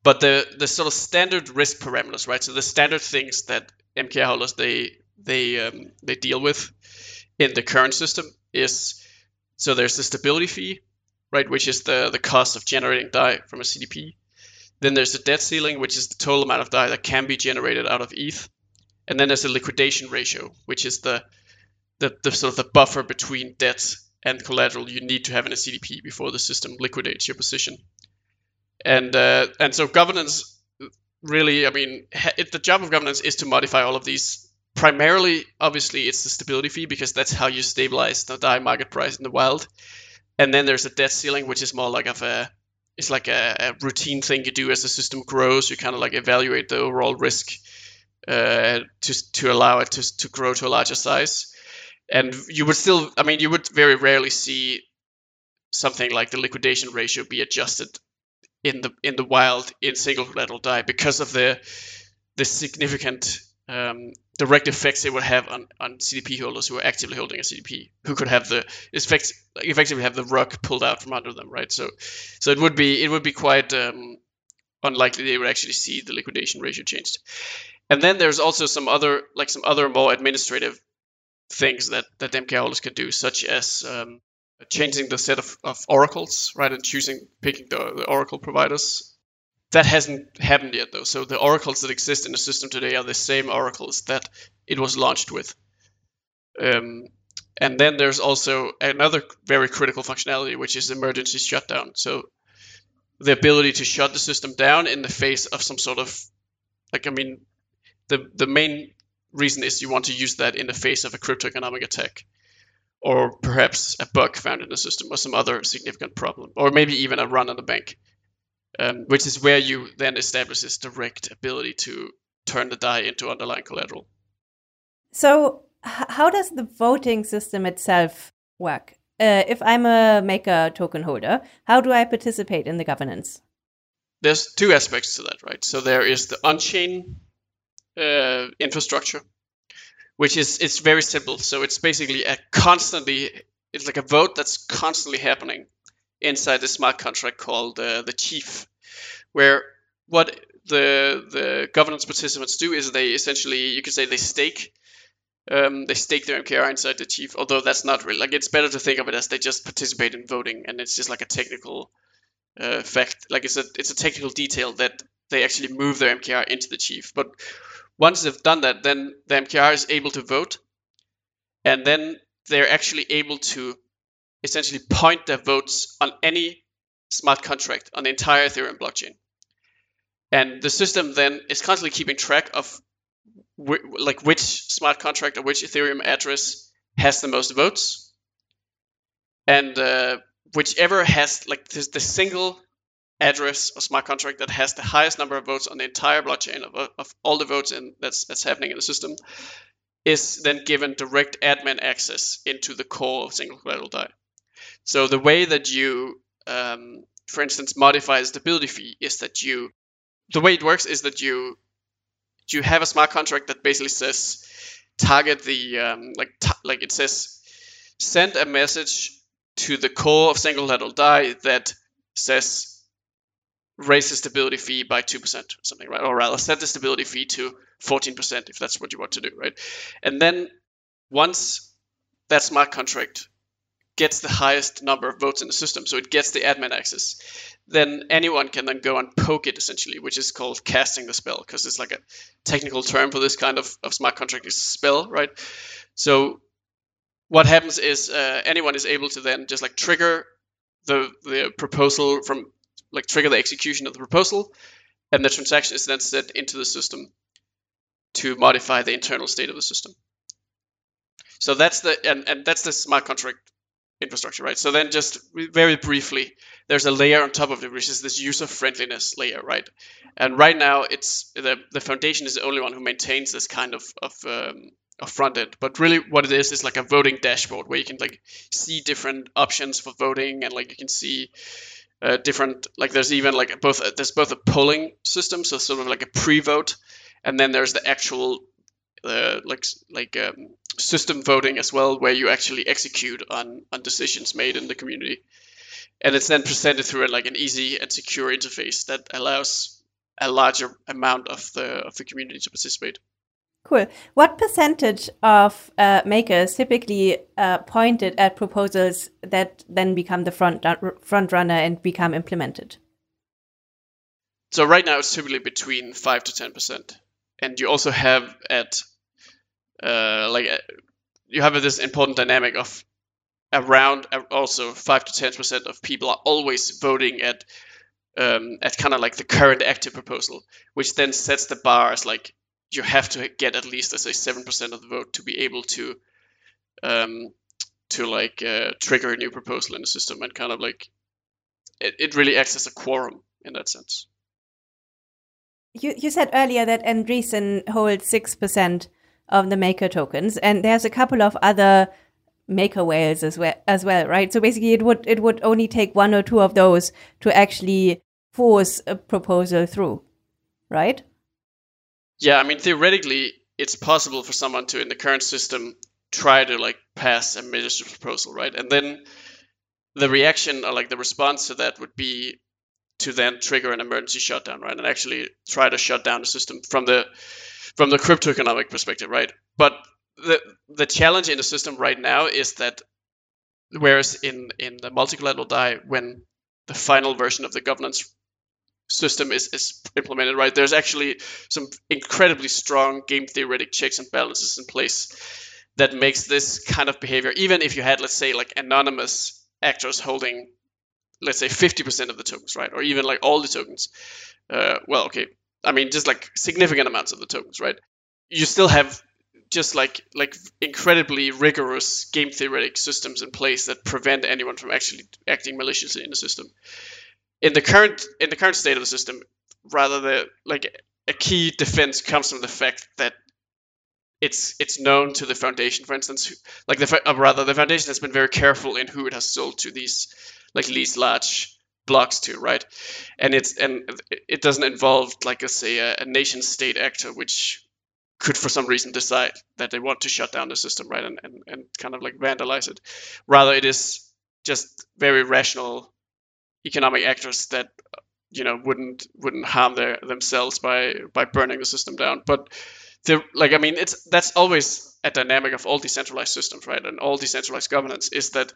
But the the sort of standard risk parameters, right? So the standard things that MKR holders they they um, they deal with in the current system is so there's the stability fee, right, which is the the cost of generating DAI from a CDP. Then there's the debt ceiling, which is the total amount of DAI that can be generated out of ETH. And then there's the liquidation ratio, which is the the, the sort of the buffer between debt and collateral you need to have in a CDP before the system liquidates your position and uh, and so governance really, I mean, it, the job of governance is to modify all of these. Primarily, obviously, it's the stability fee because that's how you stabilize the DAI market price in the wild. And then there's a debt ceiling, which is more like of a it's like a, a routine thing you do as the system grows. You kind of like evaluate the overall risk uh, to to allow it to to grow to a larger size. And you would still, I mean, you would very rarely see something like the liquidation ratio be adjusted in the in the wild in single collateral DAI because of the the significant um, direct effects it would have on, on CDP holders who are actively holding a CDP, who could have the effects effectively have the rug pulled out from under them, right? So, so it would be it would be quite um, unlikely they would actually see the liquidation ratio changed. And then there's also some other like some other more administrative things that that MK holders can do, such as um, changing the set of, of oracles, right, and choosing picking the, the oracle providers. That hasn't happened yet, though. So the oracles that exist in the system today are the same oracles that it was launched with. Um, and then there's also another very critical functionality, which is emergency shutdown. So the ability to shut the system down in the face of some sort of, like, I mean, the the main reason is you want to use that in the face of a crypto economic attack or perhaps a bug found in the system or some other significant problem, or maybe even a run on the bank, um, which is where you then establish this direct ability to turn the DAI into underlying collateral. So, h- how does the voting system itself work? Uh, if I'm a maker token holder, how do I participate in the governance? There's two aspects to that, right? So there is the on-chain uh, infrastructure, which is it's very simple. So it's basically a constantly it's like a vote that's constantly happening inside the smart contract called uh, the chief, where what the the governance participants do is they essentially you could say they stake um, they stake their MKR inside the chief, although that's not really like it's better to think of it as they just participate in voting, and it's just like a technical uh, fact, like it's a it's a technical detail that they actually move their MKR into the chief. But once they've done that, then the MKR is able to vote, and then they're actually able to essentially point their votes on any smart contract on the entire Ethereum blockchain. And the system then is constantly keeping track of like which smart contract or which Ethereum address has the most votes, and uh, whichever has like this, the single address or smart contract that has the highest number of votes on the entire blockchain of, of all the votes in, that's that's happening in the system is then given direct admin access into the core of single collateral DAI. So the way that you, um, for instance, modify the stability fee is that you, the way it works is that you you have a smart contract that basically says target the um, like like it says send a message to the core of single collateral DAI that says raise the stability fee by 2% or something, right? Or rather set the stability fee to 14% if that's what you want to do, right? And then once that smart contract gets the highest number of votes in the system, so it gets the admin access, then anyone can then go and poke it essentially, which is called casting the spell, because it's like a technical term for this kind of, of smart contract is spell, right? So what happens is uh, anyone is able to then just like trigger the the proposal from like trigger the execution of the proposal, and the transaction is then set into the system to modify the internal state of the system. So that's the and, and that's the smart contract infrastructure, right? So then just very briefly, there's a layer on top of it, which is this user friendliness layer, right? And right now, it's the the foundation is the only one who maintains this kind of of um, of front end. But really, what it is is like a voting dashboard where you can like see different options for voting, and like you can see uh, different like there's even like both there's both a polling system, so sort of like a pre-vote, and then there's the actual uh, like like um, system voting as well, where you actually execute on on decisions made in the community, and it's then presented through like an easy and secure interface that allows a larger amount of the of the community to participate. Cool. What percentage of uh, makers typically uh, pointed at proposals that then become the front front runner and become implemented? So right now it's typically between five to ten percent, and you also have at uh, like uh, you have this important dynamic of around uh, also five to ten percent of people are always voting at um, at kind of like the current active proposal, which then sets the bar as like you have to get at least, let's say, seven percent of the vote to be able to um, to like uh, trigger a new proposal in the system, and kind of like it, it really acts as a quorum in that sense. You you said earlier that Andreessen holds six percent of the maker tokens, and there's a couple of other maker whales as well as well, right? So basically, it would it would only take one or two of those to actually force a proposal through, right? Yeah, I mean theoretically, it's possible for someone to in the current system try to like pass a minister proposal, right? And then the reaction or like the response to that would be to then trigger an emergency shutdown, right? And actually try to shut down the system from the from the crypto economic perspective, right? But the the challenge in the system right now is that whereas in in the multi-collateral DAI, when the final version of the governance system is, is implemented, right, there's actually some incredibly strong game theoretic checks and balances in place that makes this kind of behavior, even if you had, let's say, like anonymous actors holding, let's say, 50% of the tokens, right, or even like all the tokens. Uh, well, okay, I mean, just like significant amounts of the tokens, right? You still have just like like incredibly rigorous game theoretic systems in place that prevent anyone from actually acting maliciously in the system. In the current in the current state of the system, rather the like a key defense comes from the fact that it's it's known to the foundation, for instance, like the uh, rather the foundation has been very careful in who it has sold to these like these large blocks to, right? And it's and it doesn't involve like a say a, a nation state actor, which could for some reason decide that they want to shut down the system, right, and, and, and kind of like vandalize it. Rather, it is just very rational economic actors that you know wouldn't wouldn't harm their themselves by by burning the system down. But the like I mean it's that's always a dynamic of all decentralized systems, right? And all decentralized governance is that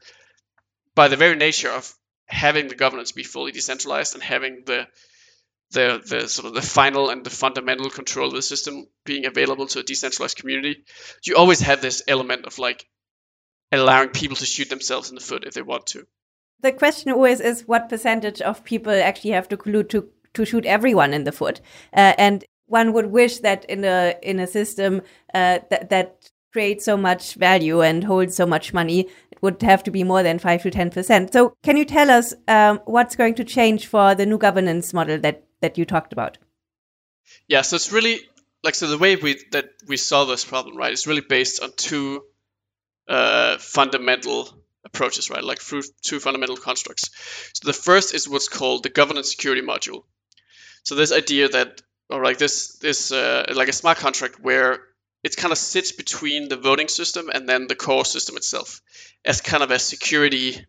by the very nature of having the governance be fully decentralized and having the the the sort of the final and the fundamental control of the system being available to a decentralized community, you always have this element of like allowing people to shoot themselves in the foot if they want to. The question always is what percentage of people actually have to collude to to shoot everyone in the foot, uh, and one would wish that in a in a system uh, that that creates so much value and hold so much money, it would have to be more than five to ten percent. So, can you tell us um, what's going to change for the new governance model that that you talked about? Yeah, so it's really like so the way we that we solve this problem, right, is really based on two uh, fundamental approaches, right? Like through two fundamental constructs. So the first is what's called the governance security module. So this idea that, or like this, this uh, like a smart contract where it kind of sits between the voting system and then the core system itself as kind of a security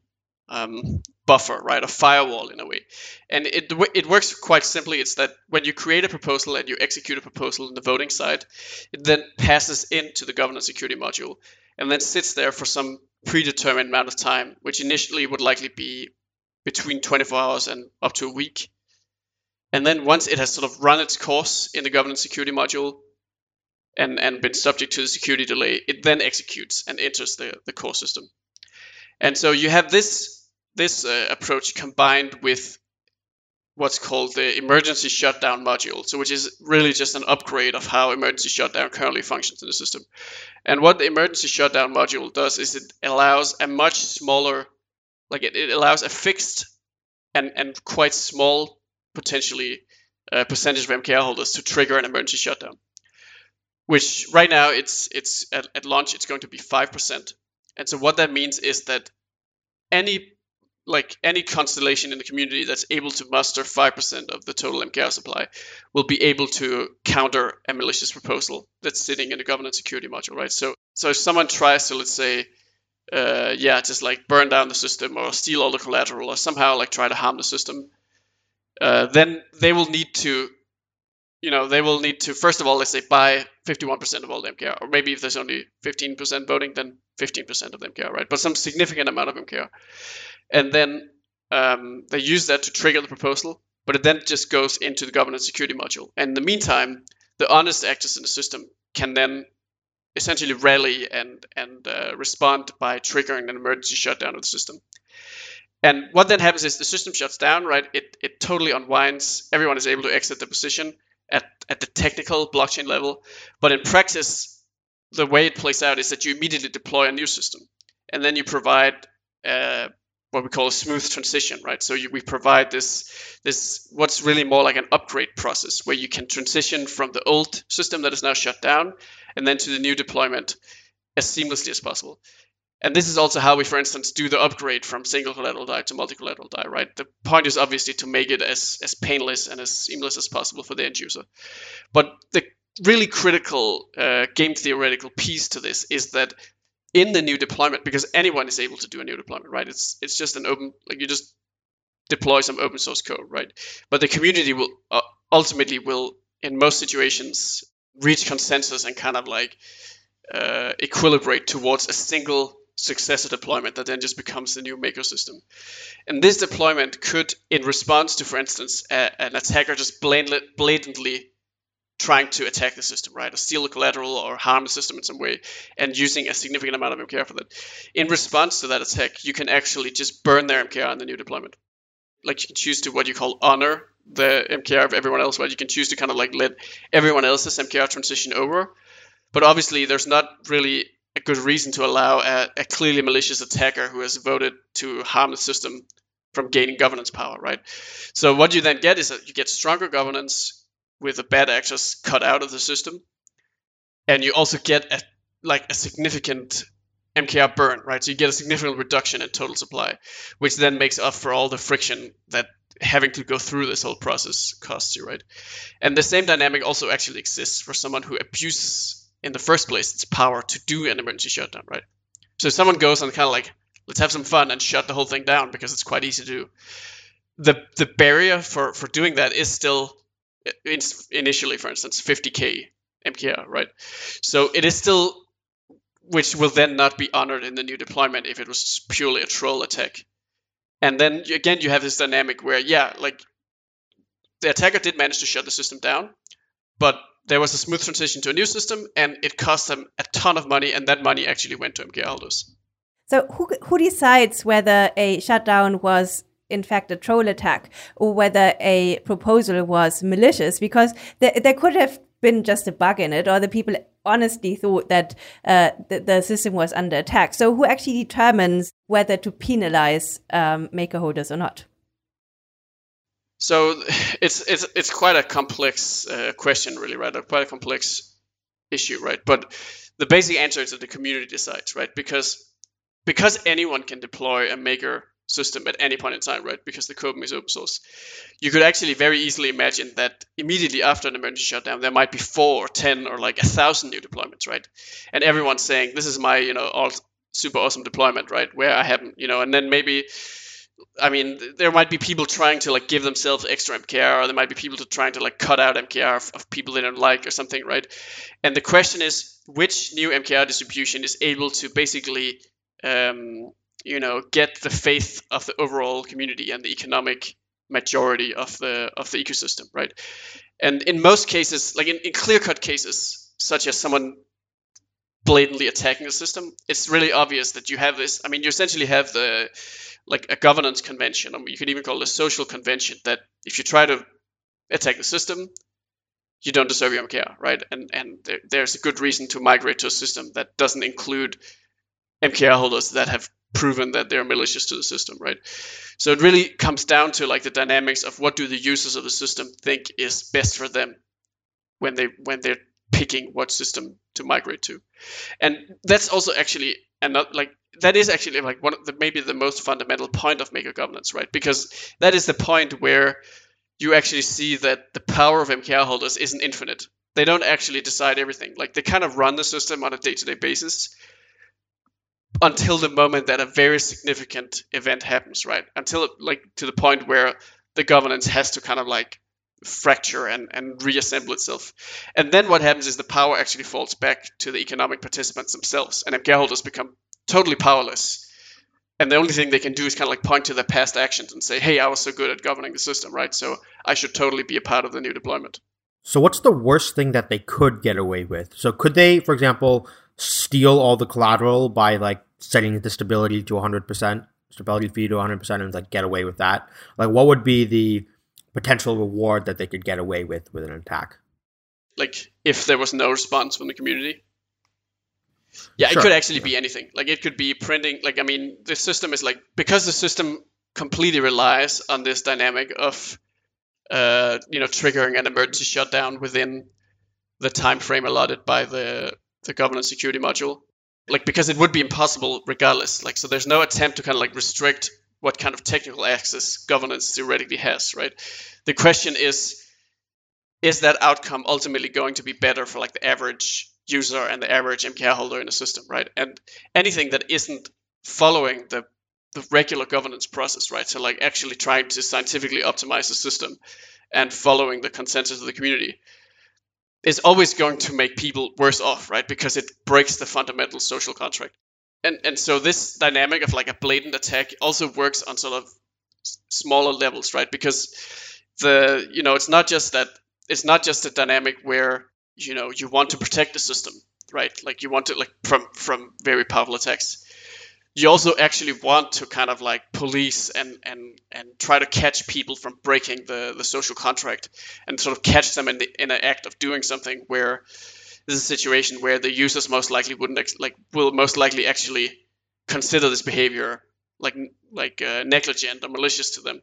um, buffer, right? A firewall in a way. And it, it works quite simply. It's that when you create a proposal and you execute a proposal in the voting side, it then passes into the governance security module and then sits there for some predetermined amount of time, which initially would likely be between 24 hours and up to a week. And then once it has sort of run its course in the governance security module and, and been subject to the security delay, it then executes and enters the, the core system. And so you have this this uh, approach combined with what's called the emergency shutdown module, so which is really just an upgrade of how emergency shutdown currently functions in the system. And what the emergency shutdown module does is it allows a much smaller, like it, it allows a fixed and, and quite small, potentially, uh, percentage of MKR holders to trigger an emergency shutdown. Which right now it's it's at, at launch it's going to be five percent. And so what that means is that any like any constellation in the community that's able to muster 5% of the total MKR supply will be able to counter a malicious proposal that's sitting in the governance security module, right? So, so if someone tries to, let's say, uh, yeah, just like burn down the system or steal all the collateral or somehow like try to harm the system, uh, then they will need to, you know, they will need to, first of all, let's say buy 51% of all MKR, or maybe if there's only 15% voting, then 15% of MKR, right? But some significant amount of MKR and then um, they use that to trigger the proposal, but it then just goes into the governance security module. And in the meantime, the honest actors in the system can then essentially rally and and uh, respond by triggering an emergency shutdown of the system. And what then happens is the system shuts down, right? It it totally unwinds. Everyone is able to exit the position at the technical blockchain level, but in practice, the way it plays out is that you immediately deploy a new system, and then you provide uh, what we call a smooth transition, right? So you, we provide this this what's really more like an upgrade process where you can transition from the old system that is now shut down and then to the new deployment as seamlessly as possible. And this is also how we, for instance, do the upgrade from single collateral DAI to multi collateral DAI, right? The point is obviously to make it as, as painless and as seamless as possible for the end user. But the really critical uh, game theoretical piece to this is that in the new deployment because anyone is able to do a new deployment, right? It's it's just an open like you just deploy some open source code, right? But the community will uh, ultimately will in most situations reach consensus and kind of like uh, equilibrate towards a single successor deployment that then just becomes the new maker system. And this deployment could, in response to, for instance, a, an attacker just blatantly trying to attack the system, right, or steal the collateral or harm the system in some way, and using a significant amount of MKR for that. In response to that attack, you can actually just burn their MKR in the new deployment. Like you can choose to what you call honor the MKR of everyone else, right? You can choose to kind of like let everyone else's MKR transition over. But obviously, there's not really a good reason to allow a, a clearly malicious attacker who has voted to harm the system from gaining governance power, right? So what you then get is that you get stronger governance, with the bad actors cut out of the system, and you also get a like a significant MKR burn, right? So you get a significant reduction in total supply, which then makes up for all the friction that having to go through this whole process costs you, right? And the same dynamic also actually exists for someone who abuses in the first place its power to do an emergency shutdown, right? So if someone goes and kind of like, let's have some fun and shut the whole thing down because it's quite easy to do. The the barrier for for doing that is still initially, for instance, 50k MKR, right? So it is still, which will then not be honored in the new deployment if it was purely a troll attack. And then again, you have this dynamic where, yeah, like the attacker did manage to shut the system down, but there was a smooth transition to a new system, and it cost them a ton of money, and that money actually went to MKR holders. So, who who decides whether a shutdown was in fact a troll attack or whether a proposal was malicious? Because there, there could have been just a bug in it, or the people honestly thought that uh, the, the, system was under attack. So, who actually determines whether to penalize um, maker holders or not? So, it's it's it's quite a complex uh, question, really, right? Quite a complex issue, right? But the basic answer is that the community decides, right? Because because anyone can deploy a maker system at any point in time, right? Because the code is open source. You could actually very easily imagine that immediately after an emergency shutdown, there might be four or ten or like a thousand new deployments, right? And everyone's saying, "This is my, you know, all super awesome deployment, right? Where I haven't, you know, and then maybe." I mean, there might be people trying to like give themselves extra MKR, or there might be people to trying to like cut out MKR of, of people they don't like or something, right? And the question is, which new MKR distribution is able to basically um, you know get the faith of the overall community and the economic majority of the of the ecosystem right and in most cases like in, in clear cut cases such as someone blatantly attacking the system it's really obvious that you have this i mean you essentially have the like a governance convention or you could even call it a social convention that if you try to attack the system you don't deserve your MKR, right? And and there, there's a good reason to migrate to a system that doesn't include MKR holders that have proven that they're malicious to the system, right? So it really comes down to like the dynamics of what do the users of the system think is best for them when they when they're picking what system to migrate to, and that's also actually not like that is actually like one of the maybe the most fundamental point of maker governance, right? Because that is the point where you actually see that the power of MKR holders isn't infinite. They don't actually decide everything. Like they kind of run the system on a day-to-day basis, until the moment that a very significant event happens, right? Until like to the point where the governance has to kind of like fracture and, and reassemble itself. And then what happens is the power actually falls back to the economic participants themselves, and MKR holders become totally powerless. And the only thing they can do is kind of like point to their past actions and say, hey, I was so good at governing the system, right? So I should totally be a part of the new deployment. So, what's the worst thing that they could get away with? So, could they, for example, steal all the collateral by like setting the stability to 100%, stability fee to 100% and like get away with that? Like what would be the potential reward that they could get away with with an attack? Like if there was no response from the community? Yeah, sure. it could actually be anything. Like it could be printing like I mean the system is like because the system completely relies on this dynamic of uh, you know triggering an emergency shutdown within the time frame allotted by the the governance security module like because it would be impossible regardless like so there's no attempt to kind of like restrict what kind of technical access governance theoretically has right the question is is that outcome ultimately going to be better for like the average user and the average MKR holder in a system right and anything that isn't following the the regular governance process right so like actually trying to scientifically optimize the system and following the consensus of the community is always going to make people worse off, right? Because it breaks the fundamental social contract. And and so this dynamic of like a blatant attack also works on sort of smaller levels, right? Because the you know it's not just that it's not just a dynamic where you know you want to protect the system, right? Like you want to like from from very powerful attacks you also actually want to kind of like police and and and try to catch people from breaking the the social contract and sort of catch them in the in an act of doing something where this is a situation where the users most likely wouldn't ex- like will most likely actually consider this behavior like like uh, negligent or malicious to them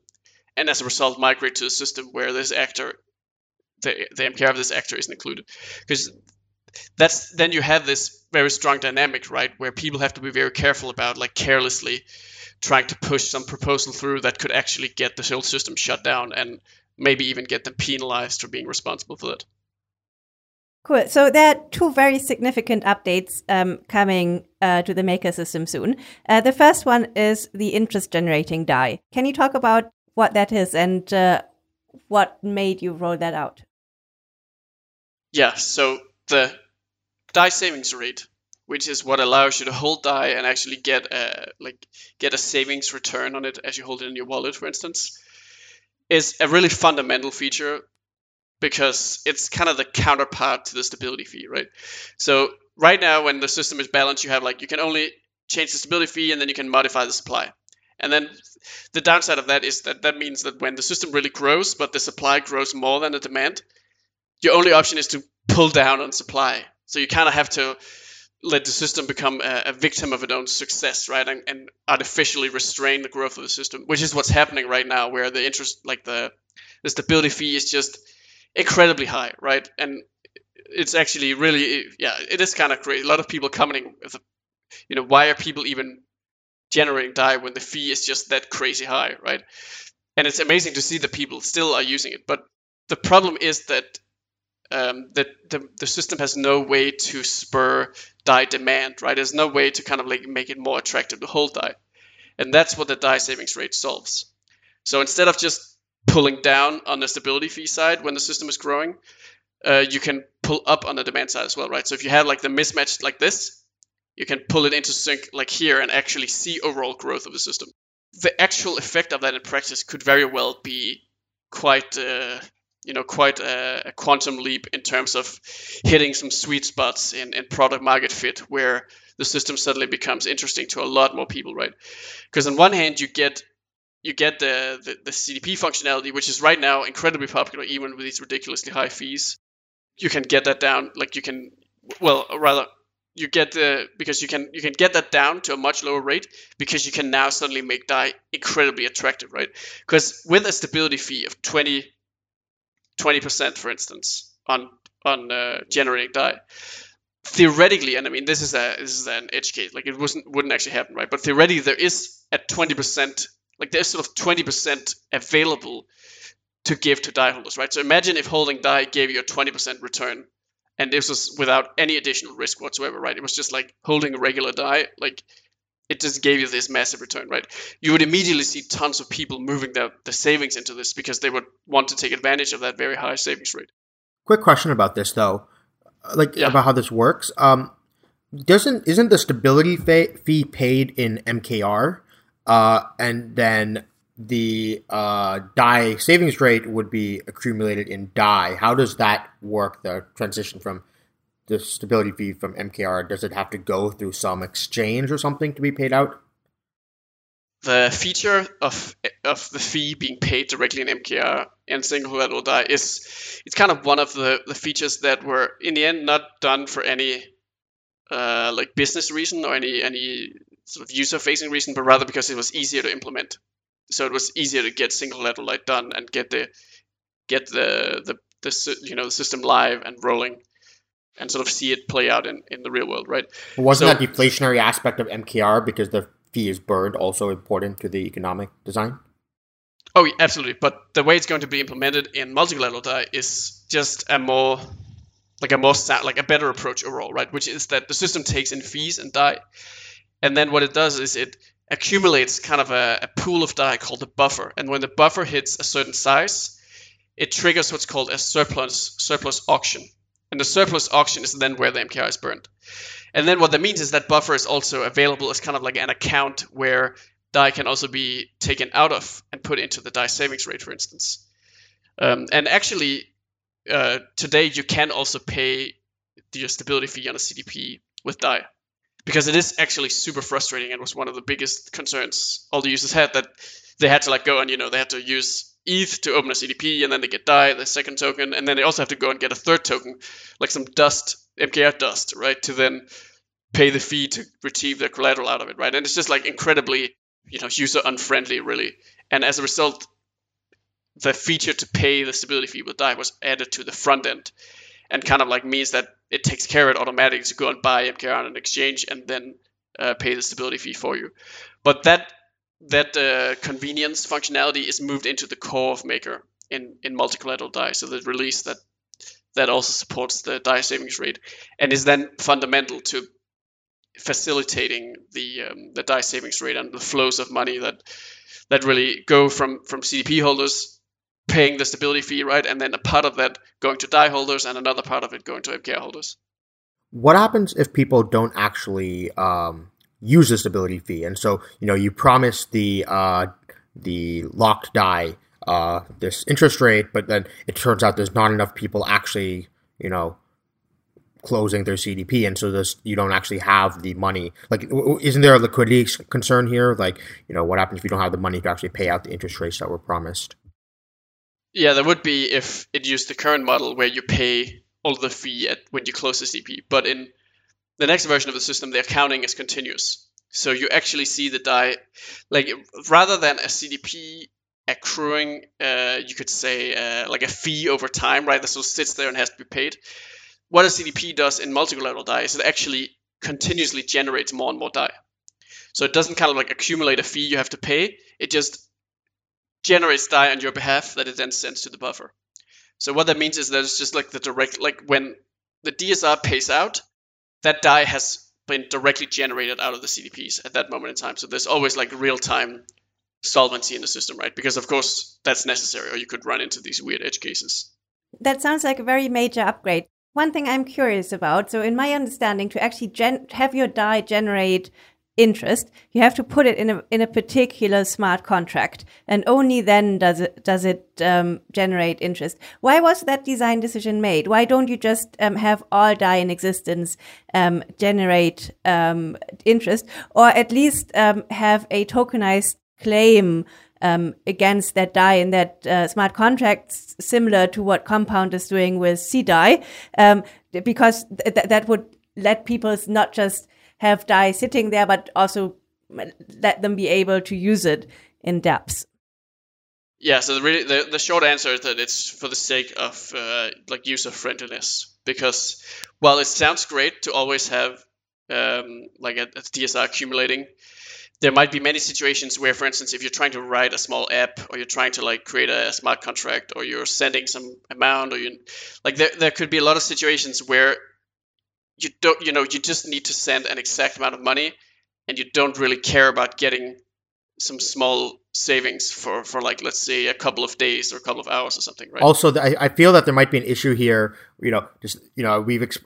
and as a result migrate to a system where this actor the, the MKR of this actor isn't included because that's then you have this very strong dynamic, right, where people have to be very careful about like carelessly trying to push some proposal through that could actually get the whole system shut down and maybe even get them penalized for being responsible for that. Cool. So there are two very significant updates um, coming uh, to the Maker system soon. Uh, the first one is the interest generating DAI. Can you talk about what that is and uh, what made you roll that out? Yeah. So the DAI savings rate, which is what allows you to hold DAI and actually get a like get a savings return on it as you hold it in your wallet, for instance, is a really fundamental feature because it's kind of the counterpart to the stability fee, right? So right now, when the system is balanced, you have like you can only change the stability fee and then you can modify the supply. And then the downside of that is that that means that when the system really grows, but the supply grows more than the demand, your only option is to pull down on supply. So you kind of have to let the system become a, a victim of its own success, right? And, and, artificially restrain the growth of the system, which is what's happening right now, where the interest, like the the stability fee, is just incredibly high, right? And it's actually really, yeah, it is kind of crazy. A lot of people commenting with, you know, why are people even generating DAI when the fee is just that crazy high, right? And it's amazing to see that people still are using it. But the problem is that um, that the, the system has no way to spur DAI demand, right? There's no way to kind of like make it more attractive to hold DAI. And that's what the DAI savings rate solves. So instead of just pulling down on the stability fee side when the system is growing, uh, you can pull up on the demand side as well, right? So if you have like the mismatch like this, you can pull it into sync like here and actually see overall growth of the system. The actual effect of that in practice could very well be quite, uh, you know, quite a, a, quantum leap in terms of hitting some sweet spots in, in product market fit where the system suddenly becomes interesting to a lot more people, right? Because on one hand, you get you get the, the, the CDP functionality, which is right now incredibly popular, even with these ridiculously high fees. You can get that down, like you can, well, rather, you get the because you can you can get that down to a much lower rate because you can now suddenly make DAI incredibly attractive, right? Because with a stability fee of 20 percent, for instance, on on uh, generating DAI, theoretically, and I mean this is a this is an edge case, like it wasn't wouldn't actually happen, right? But theoretically, there is at 20 percent like there's sort of 20% available to give to DAI holders, right? So imagine if holding DAI gave you a 20% return and this was without any additional risk whatsoever, right? It was just like holding a regular DAI, like it just gave you this massive return, right? You would immediately see tons of people moving their, their savings into this because they would want to take advantage of that very high savings rate. Quick question about this though, like yeah. about how this works. Um, doesn't isn't the stability fee paid in MKR? Uh, and then the uh, DAI savings rate would be accumulated in DAI. How does that work? The transition from the stability fee from MKR does it have to go through some exchange or something to be paid out? The feature of of the fee being paid directly in MKR and single collateral DAI is it's kind of one of the, the features that were in the end not done for any uh, like business reason or any any sort of user facing reason, but rather because it was easier to implement. So it was easier to get single collateral light done and get the get the the, the you know the system live and rolling and sort of see it play out in, in the real world, right? Wasn't so, that deflationary aspect of MKR because the fee is burned also important to the economic design? Oh, yeah, absolutely. But the way it's going to be implemented in multi-collateral DAI is just a more like a more like a better approach overall, right? Which is that the system takes in fees and DAI, and then what it does is it accumulates kind of a, a pool of DAI called the buffer. And when the buffer hits a certain size, it triggers what's called a surplus surplus auction. And the surplus auction is then where the MKR is burned. And then what that means is that buffer is also available as kind of like an account where DAI can also be taken out of and put into the DAI savings rate, for instance. Um, and actually, uh, today you can also pay the stability fee on a CDP with DAI because it is actually super frustrating and was one of the biggest concerns all the users had that they had to like go and you know they had to use ETH to open a CDP and then they get DAI, the second token, and then they also have to go and get a third token, like some dust, MKR dust, right, to then pay the fee to retrieve the collateral out of it, right? And it's just like incredibly, you know, user unfriendly, really. And as a result, the feature to pay the stability fee with DAI was added to the front end. and kind of like means that it takes care of it automatically to go and buy MKR on an exchange and then uh, pay the stability fee for you. But that that uh, convenience functionality is moved into the core of Maker in in multi-collateral DAI. So the release that that also supports the DAI savings rate and is then fundamental to facilitating the um, the DAI savings rate and the flows of money that that really go from from CDP holders paying the stability fee, right, and then a part of that going to DAI holders and another part of it going to MKR holders. What happens if people don't actually um, use the stability fee? And so you know you promise the uh, the locked DAI uh, this interest rate, but then it turns out there's not enough people actually you know closing their CDP, and so this you don't actually have the money. Like, isn't there a liquidity concern here? Like, you know, what happens if you don't have the money to actually pay out the interest rates that were promised? Yeah, there would be if it used the current model where you pay all the fee at when you close the CDP. But in the next version of the system, the accounting is continuous. So you actually see the DAI, like rather than a CDP accruing, uh, you could say uh, like a fee over time, right? That so sits there and has to be paid what a CDP does in multi-collateral DAI is it actually continuously generates more and more DAI. So it doesn't kind of like accumulate a fee you have to pay. It just generates DAI on your behalf that it then sends to the buffer. So what that means is that it's just like the direct, like when the DSR pays out, that DAI has been directly generated out of the CDPs at that moment in time. So there's always like real-time solvency in the system, right? Because of course that's necessary, or you could run into these weird edge cases. That sounds like a very major upgrade. One thing I'm curious about so, in my understanding, to actually gen- have your DAI generate interest, you have to put it in a in a particular smart contract, and only then does it does it um, generate interest. Why was that design decision made? Why don't you just um, have all DAI in existence um, generate um, interest, or at least um, have a tokenized claim um, against that DAI in that uh, smart contracts, similar to what Compound is doing with CDAI, um, because th- that would let people not just have DAI sitting there, but also let them be able to use it in depth. Yeah, so the, really, the, the short answer is that it's for the sake of uh, like user friendliness. Because while it sounds great to always have um, like a, a DSR accumulating, there might be many situations where, for instance, if you're trying to write a small app or you're trying to like create a smart contract or you're sending some amount or you like there, there could be a lot of situations where you don't you know you just need to send an exact amount of money and you don't really care about getting some small savings for for like let's say a couple of days or a couple of hours or something right also i, I feel that there might be an issue here you know just you know we've ex-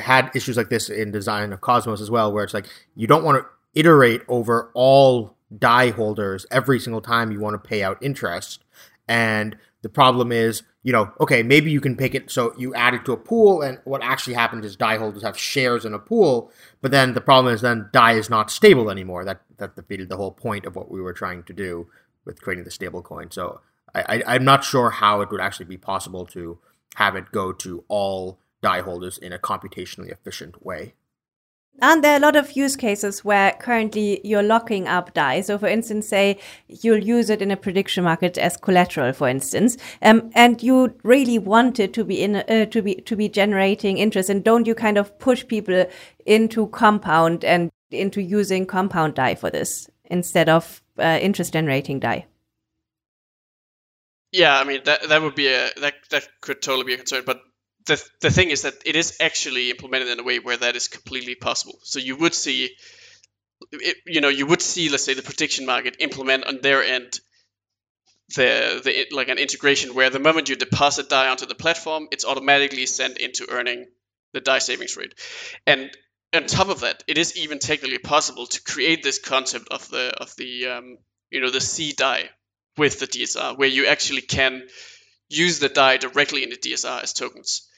had issues like this in design of cosmos as well where it's like you don't want to iterate over all DAI holders every single time you want to pay out interest. And the problem is, you know, okay, maybe you can pick it so you add it to a pool, and what actually happens is DAI holders have shares in a pool, but then the problem is then DAI is not stable anymore. That that defeated the whole point of what we were trying to do with creating the stable coin. So I, I, I'm not sure how it would actually be possible to have it go to all DAI holders in a computationally efficient way. And there are a lot of use cases where currently you're locking up DAI. So, for instance, say you'll use it in a prediction market as collateral, for instance, um, and you really want it to be in uh, to be to be generating interest. And don't you kind of push people into compound and into using compound DAI for this instead of uh, interest generating DAI? Yeah, I mean that that would be a that that could totally be a concern, but the the thing is that it is actually implemented in a way where that is completely possible. So you would see, it, you know, you would see, let's say, the prediction market implement on their end the the like an integration where the moment you deposit DAI onto the platform, it's automatically sent into earning the DAI savings rate, and on top of that, it is even technically possible to create this concept of the of the um, you know the C DAI with the DSR, where you actually can use the DAI directly in the DSR as tokens.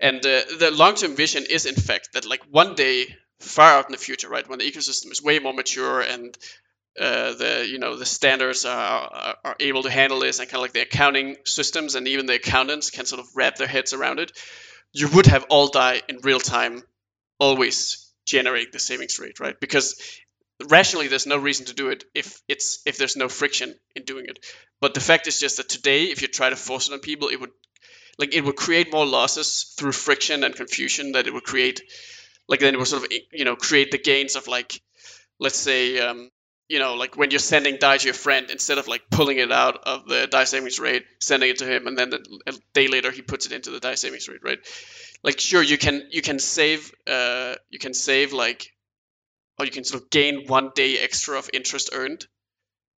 And uh, the long-term vision is, in fact, that like one day, far out in the future, right, when the ecosystem is way more mature and uh, the you know the standards are, are, are able to handle this, and kind of like the accounting systems and even the accountants can sort of wrap their heads around it, you would have all DAI in real time, always generate the savings rate, right? Because rationally there's no reason to do it if it's if there's no friction in doing it but the fact is just that today if you try to force it on people it would like it would create more losses through friction and confusion that it would create like then it would sort of you know create the gains of like let's say um, you know like when you're sending DAI to your friend instead of like pulling it out of the DAI savings rate sending it to him and then a day later he puts it into the DAI savings rate right? Like sure you can you can save uh you can save like or you can sort of gain one day extra of interest earned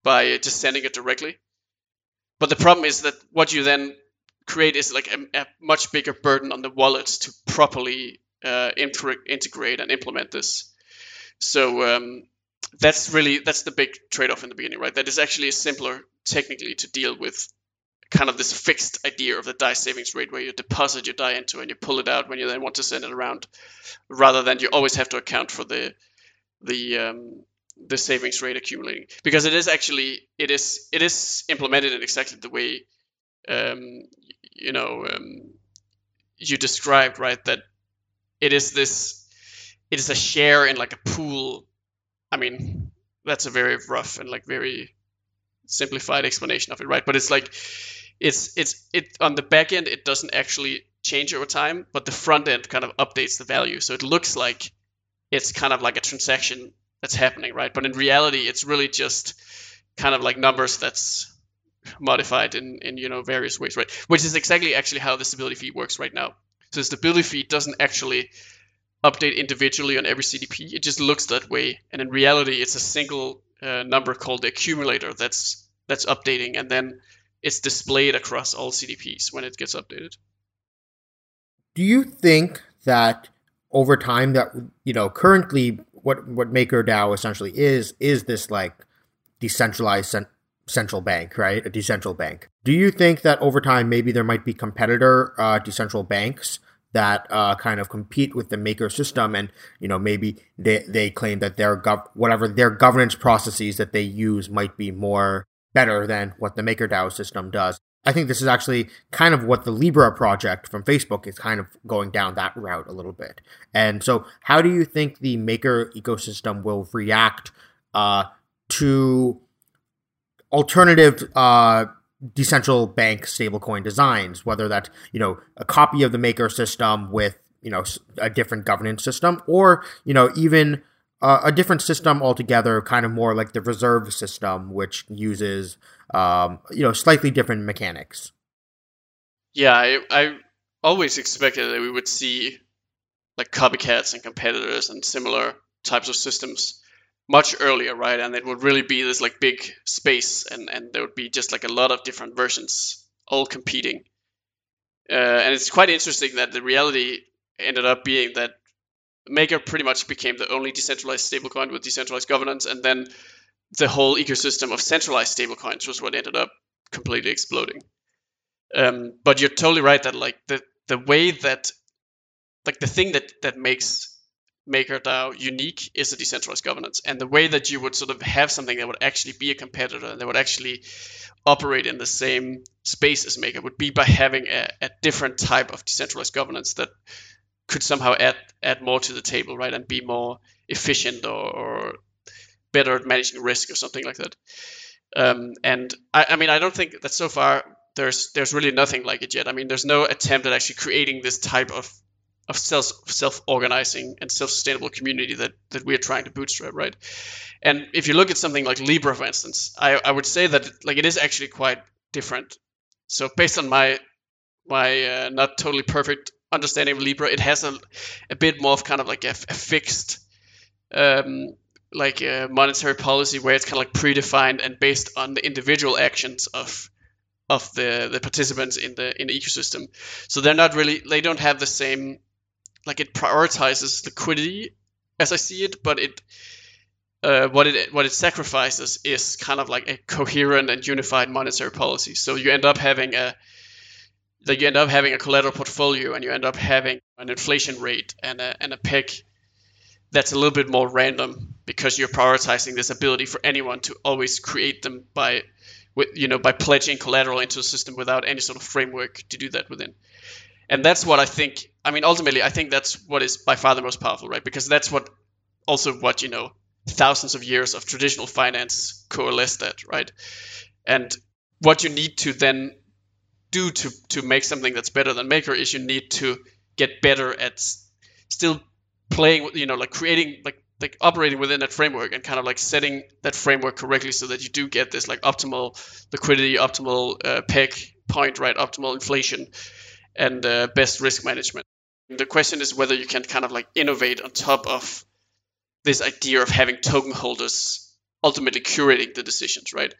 by just sending it directly. But the problem is that what you then create is like a, a much bigger burden on the wallets to properly uh, integrate and implement this. So um, that's really that's the big trade-off in the beginning, right? That is actually simpler technically to deal with kind of this fixed idea of the DAI savings rate where you deposit your DAI into and you pull it out when you then want to send it around, rather than you always have to account for the the um, the savings rate accumulating because it is actually it is it is implemented in exactly the way um, you know um, you described right that it is this it is a share in like a pool. I mean that's a very rough and like very simplified explanation of it right? But it's like it's it's it on the back end it doesn't actually change over time but the front end kind of updates the value. So it looks like it's kind of like a transaction that's happening, right? But in reality, it's really just kind of like numbers that's modified in, in you know various ways, right? Which is exactly actually how the stability fee works right now. So the stability fee doesn't actually update individually on every CDP. It just looks that way, and in reality, it's a single uh, number called the accumulator that's that's updating, and then it's displayed across all CDPs when it gets updated. Do you think that over time that you know currently what what MakerDAO essentially is is this like decentralized cent- central bank, right? A decentral bank. Do you think that over time maybe there might be competitor uh, decentral banks that uh, kind of compete with the maker system and you know maybe they, they claim that their gov- whatever their governance processes that they use might be more better than what the MakerDAO system does I think this is actually kind of what the Libra project from Facebook is kind of going down that route a little bit. And so, how do you think the maker ecosystem will react uh, to alternative uh, decentral bank stablecoin designs? Whether that's you know a copy of the maker system with you know a different governance system, or you know even uh, a different system altogether, kind of more like the reserve system, which uses um, you know, slightly different mechanics. Yeah, I, I always expected that we would see like copycats and competitors and similar types of systems much earlier, right? And it would really be this like big space, and and there would be just like a lot of different versions all competing. Uh, and it's quite interesting that the reality ended up being that Maker pretty much became the only decentralized stablecoin with decentralized governance, and then the whole ecosystem of centralized stablecoins was what ended up completely exploding. Um, but you're totally right that like the the way that like the thing that that makes MakerDAO unique is the decentralized governance, and the way that you would sort of have something that would actually be a competitor and that would actually operate in the same space as Maker would be by having a, a different type of decentralized governance that could somehow add add more to the table, right, and be more efficient or, or better at managing risk or something like that. Um, and I, I mean, I don't think that so far there's there's really nothing like it yet. I mean, there's no attempt at actually creating this type of of self self organizing and self sustainable community that that we're trying to bootstrap, right? And if you look at something like Libra, for instance, I, I would say that like it is actually quite different. So based on my my uh, not totally perfect understanding of Libra, it has a, a bit more of kind of like a, a fixed um, like a monetary policy where it's kind of like predefined and based on the individual actions of of the the participants in the in the ecosystem. So they're not really they don't have the same like it prioritizes liquidity as I see it, but it uh, what it what it sacrifices is kind of like a coherent and unified monetary policy. So you end up having a that you end up having a collateral portfolio and you end up having an inflation rate and a, and a peg that's a little bit more random because you're prioritizing this ability for anyone to always create them by with you know by pledging collateral into a system without any sort of framework to do that within and that's what i think i mean ultimately i think that's what is by far the most powerful right? Because that's what also what you know thousands of years of traditional finance coalesced at right? And what you need to then do to to make something that's better than Maker is you need to get better at still playing, you know, like creating like like operating within that framework and kind of like setting that framework correctly so that you do get this like optimal liquidity, optimal uh, peg point, right, optimal inflation, and uh, best risk management. The question is whether you can kind of like innovate on top of this idea of having token holders ultimately curating the decisions, right?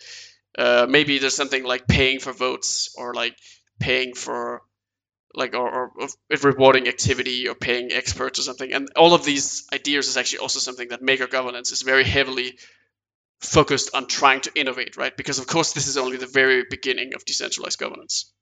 Uh, maybe there's something like paying for votes or like paying for like or, or, or, rewarding activity or paying experts or something and all of these ideas is actually also something that maker governance is very heavily focused on trying to innovate right because of course this is only the very beginning of decentralized governance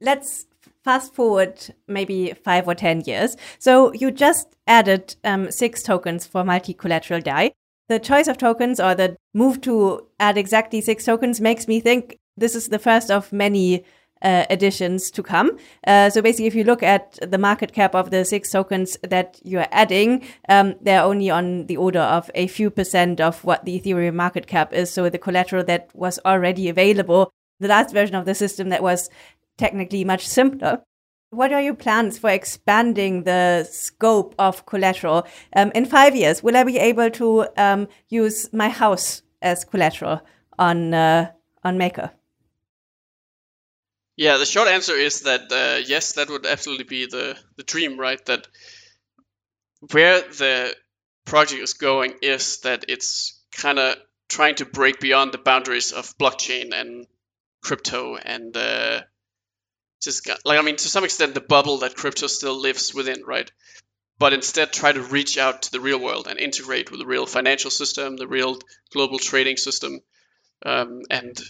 let's fast forward maybe five or ten years so you just added um, six tokens for multi-collateral dai the choice of tokens or the move to add exactly six tokens makes me think this is the first of many uh, additions to come. Uh, so basically, if you look at the market cap of the six tokens that you're adding, um, they're only on the order of a few percent of what the Ethereum market cap is. So the collateral that was already available, the last version of the system that was technically much simpler. What are your plans for expanding the scope of collateral? Um, in five years, will I be able to um, use my house as collateral on uh, on Maker? Yeah, the short answer is that uh, yes, that would absolutely be the the dream, right? That where the project is going is that it's kind of trying to break beyond the boundaries of blockchain and crypto and uh, just like I mean to some extent the bubble that crypto still lives within, right? But instead try to reach out to the real world and integrate with the real financial system, the real global trading system, um, and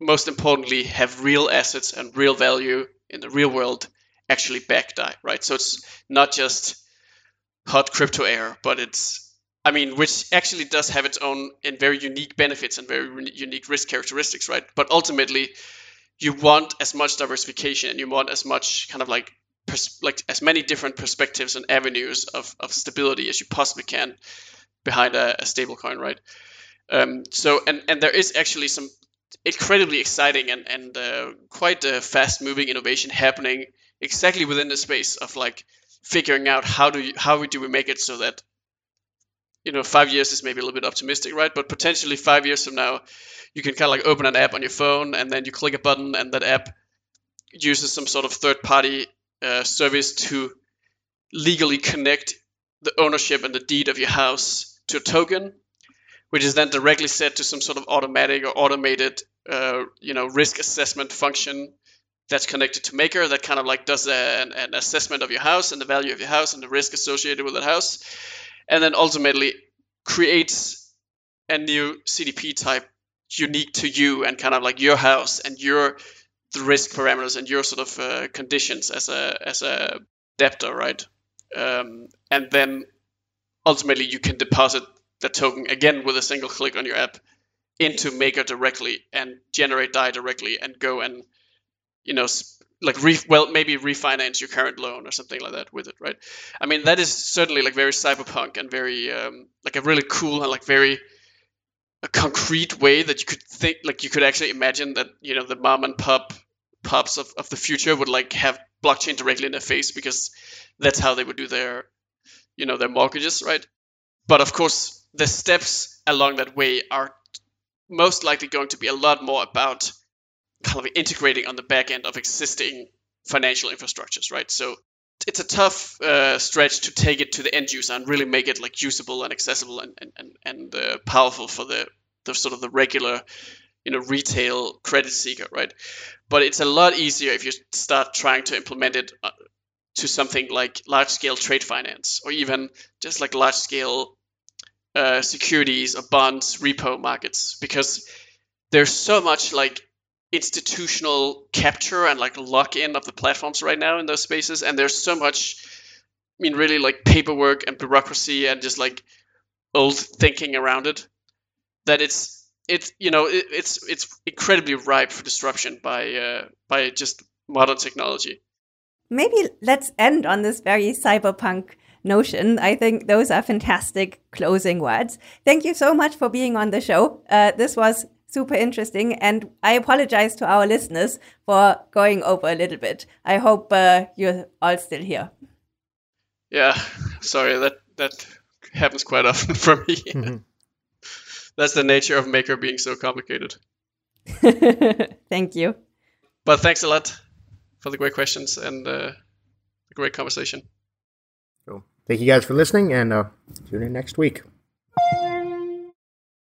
most importantly, have real assets and real value in the real world actually back DAI, right? So it's not just hot crypto air, but it's I mean, which actually does have its own and very unique benefits and very unique risk characteristics, right? But ultimately, you want as much diversification and you want as much kind of like pers- like as many different perspectives and avenues of, of stability as you possibly can behind a, a stable coin, right? Um, so and and there is actually some incredibly exciting and and uh, quite a fast moving innovation happening exactly within the space of like figuring out how do you, how do we make it so that you know five years is maybe a little bit optimistic right? But potentially five years from now you can kind of like open an app on your phone and then you click a button and that app uses some sort of third party uh, service to legally connect the ownership and the deed of your house to a token which is then directly set to some sort of automatic or automated, uh, you know, risk assessment function that's connected to Maker that kind of like does an, an assessment of your house and the value of your house and the risk associated with that house, and then ultimately creates a new CDP type unique to you and kind of like your house and your the risk parameters and your sort of uh, conditions as a as a debtor, right? Um, and then ultimately you can deposit the token again with a single click on your app into Maker directly and generate DAI directly and go and you know like re- well maybe refinance your current loan or something like that with it right? I mean that is certainly like very cyberpunk and very um, like a really cool and like very a concrete way that you could think like you could actually imagine that you know the mom and pop pops of, of the future would like have blockchain directly in their face because that's how they would do their you know their mortgages right? But of course the steps along that way are most likely going to be a lot more about kind of integrating on the back end of existing financial infrastructures, right? So it's a tough uh, stretch to take it to the end user and really make it like usable and accessible and and, and uh, powerful for the the sort of the regular you know retail credit seeker, right? But it's a lot easier if you start trying to implement it uh, to something like large scale trade finance or even just like large scale uh, securities or bonds repo markets because there's so much like institutional capture and like lock in of the platforms right now in those spaces and there's so much i mean really like paperwork and bureaucracy and just like old thinking around it that it's it's you know it, it's it's incredibly ripe for disruption by uh, by just modern technology maybe let's end on this very cyberpunk notion. I think those are fantastic closing words. Thank you so much for being on the show. Uh, this was super interesting. And I apologize to our listeners for going over a little bit. I hope uh, you're all still here. Yeah, sorry that that happens quite often for me. Mm-hmm. That's the nature of Maker being so complicated. Thank you. But thanks a lot for the great questions and uh, the great conversation. Cool. Thank you guys for listening, and uh, tune in next week.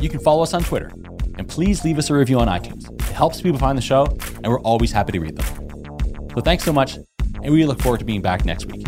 you can follow us on Twitter. And please leave us a review on iTunes. It helps people find the show, and we're always happy to read them. So thanks so much, and we look forward to being back next week.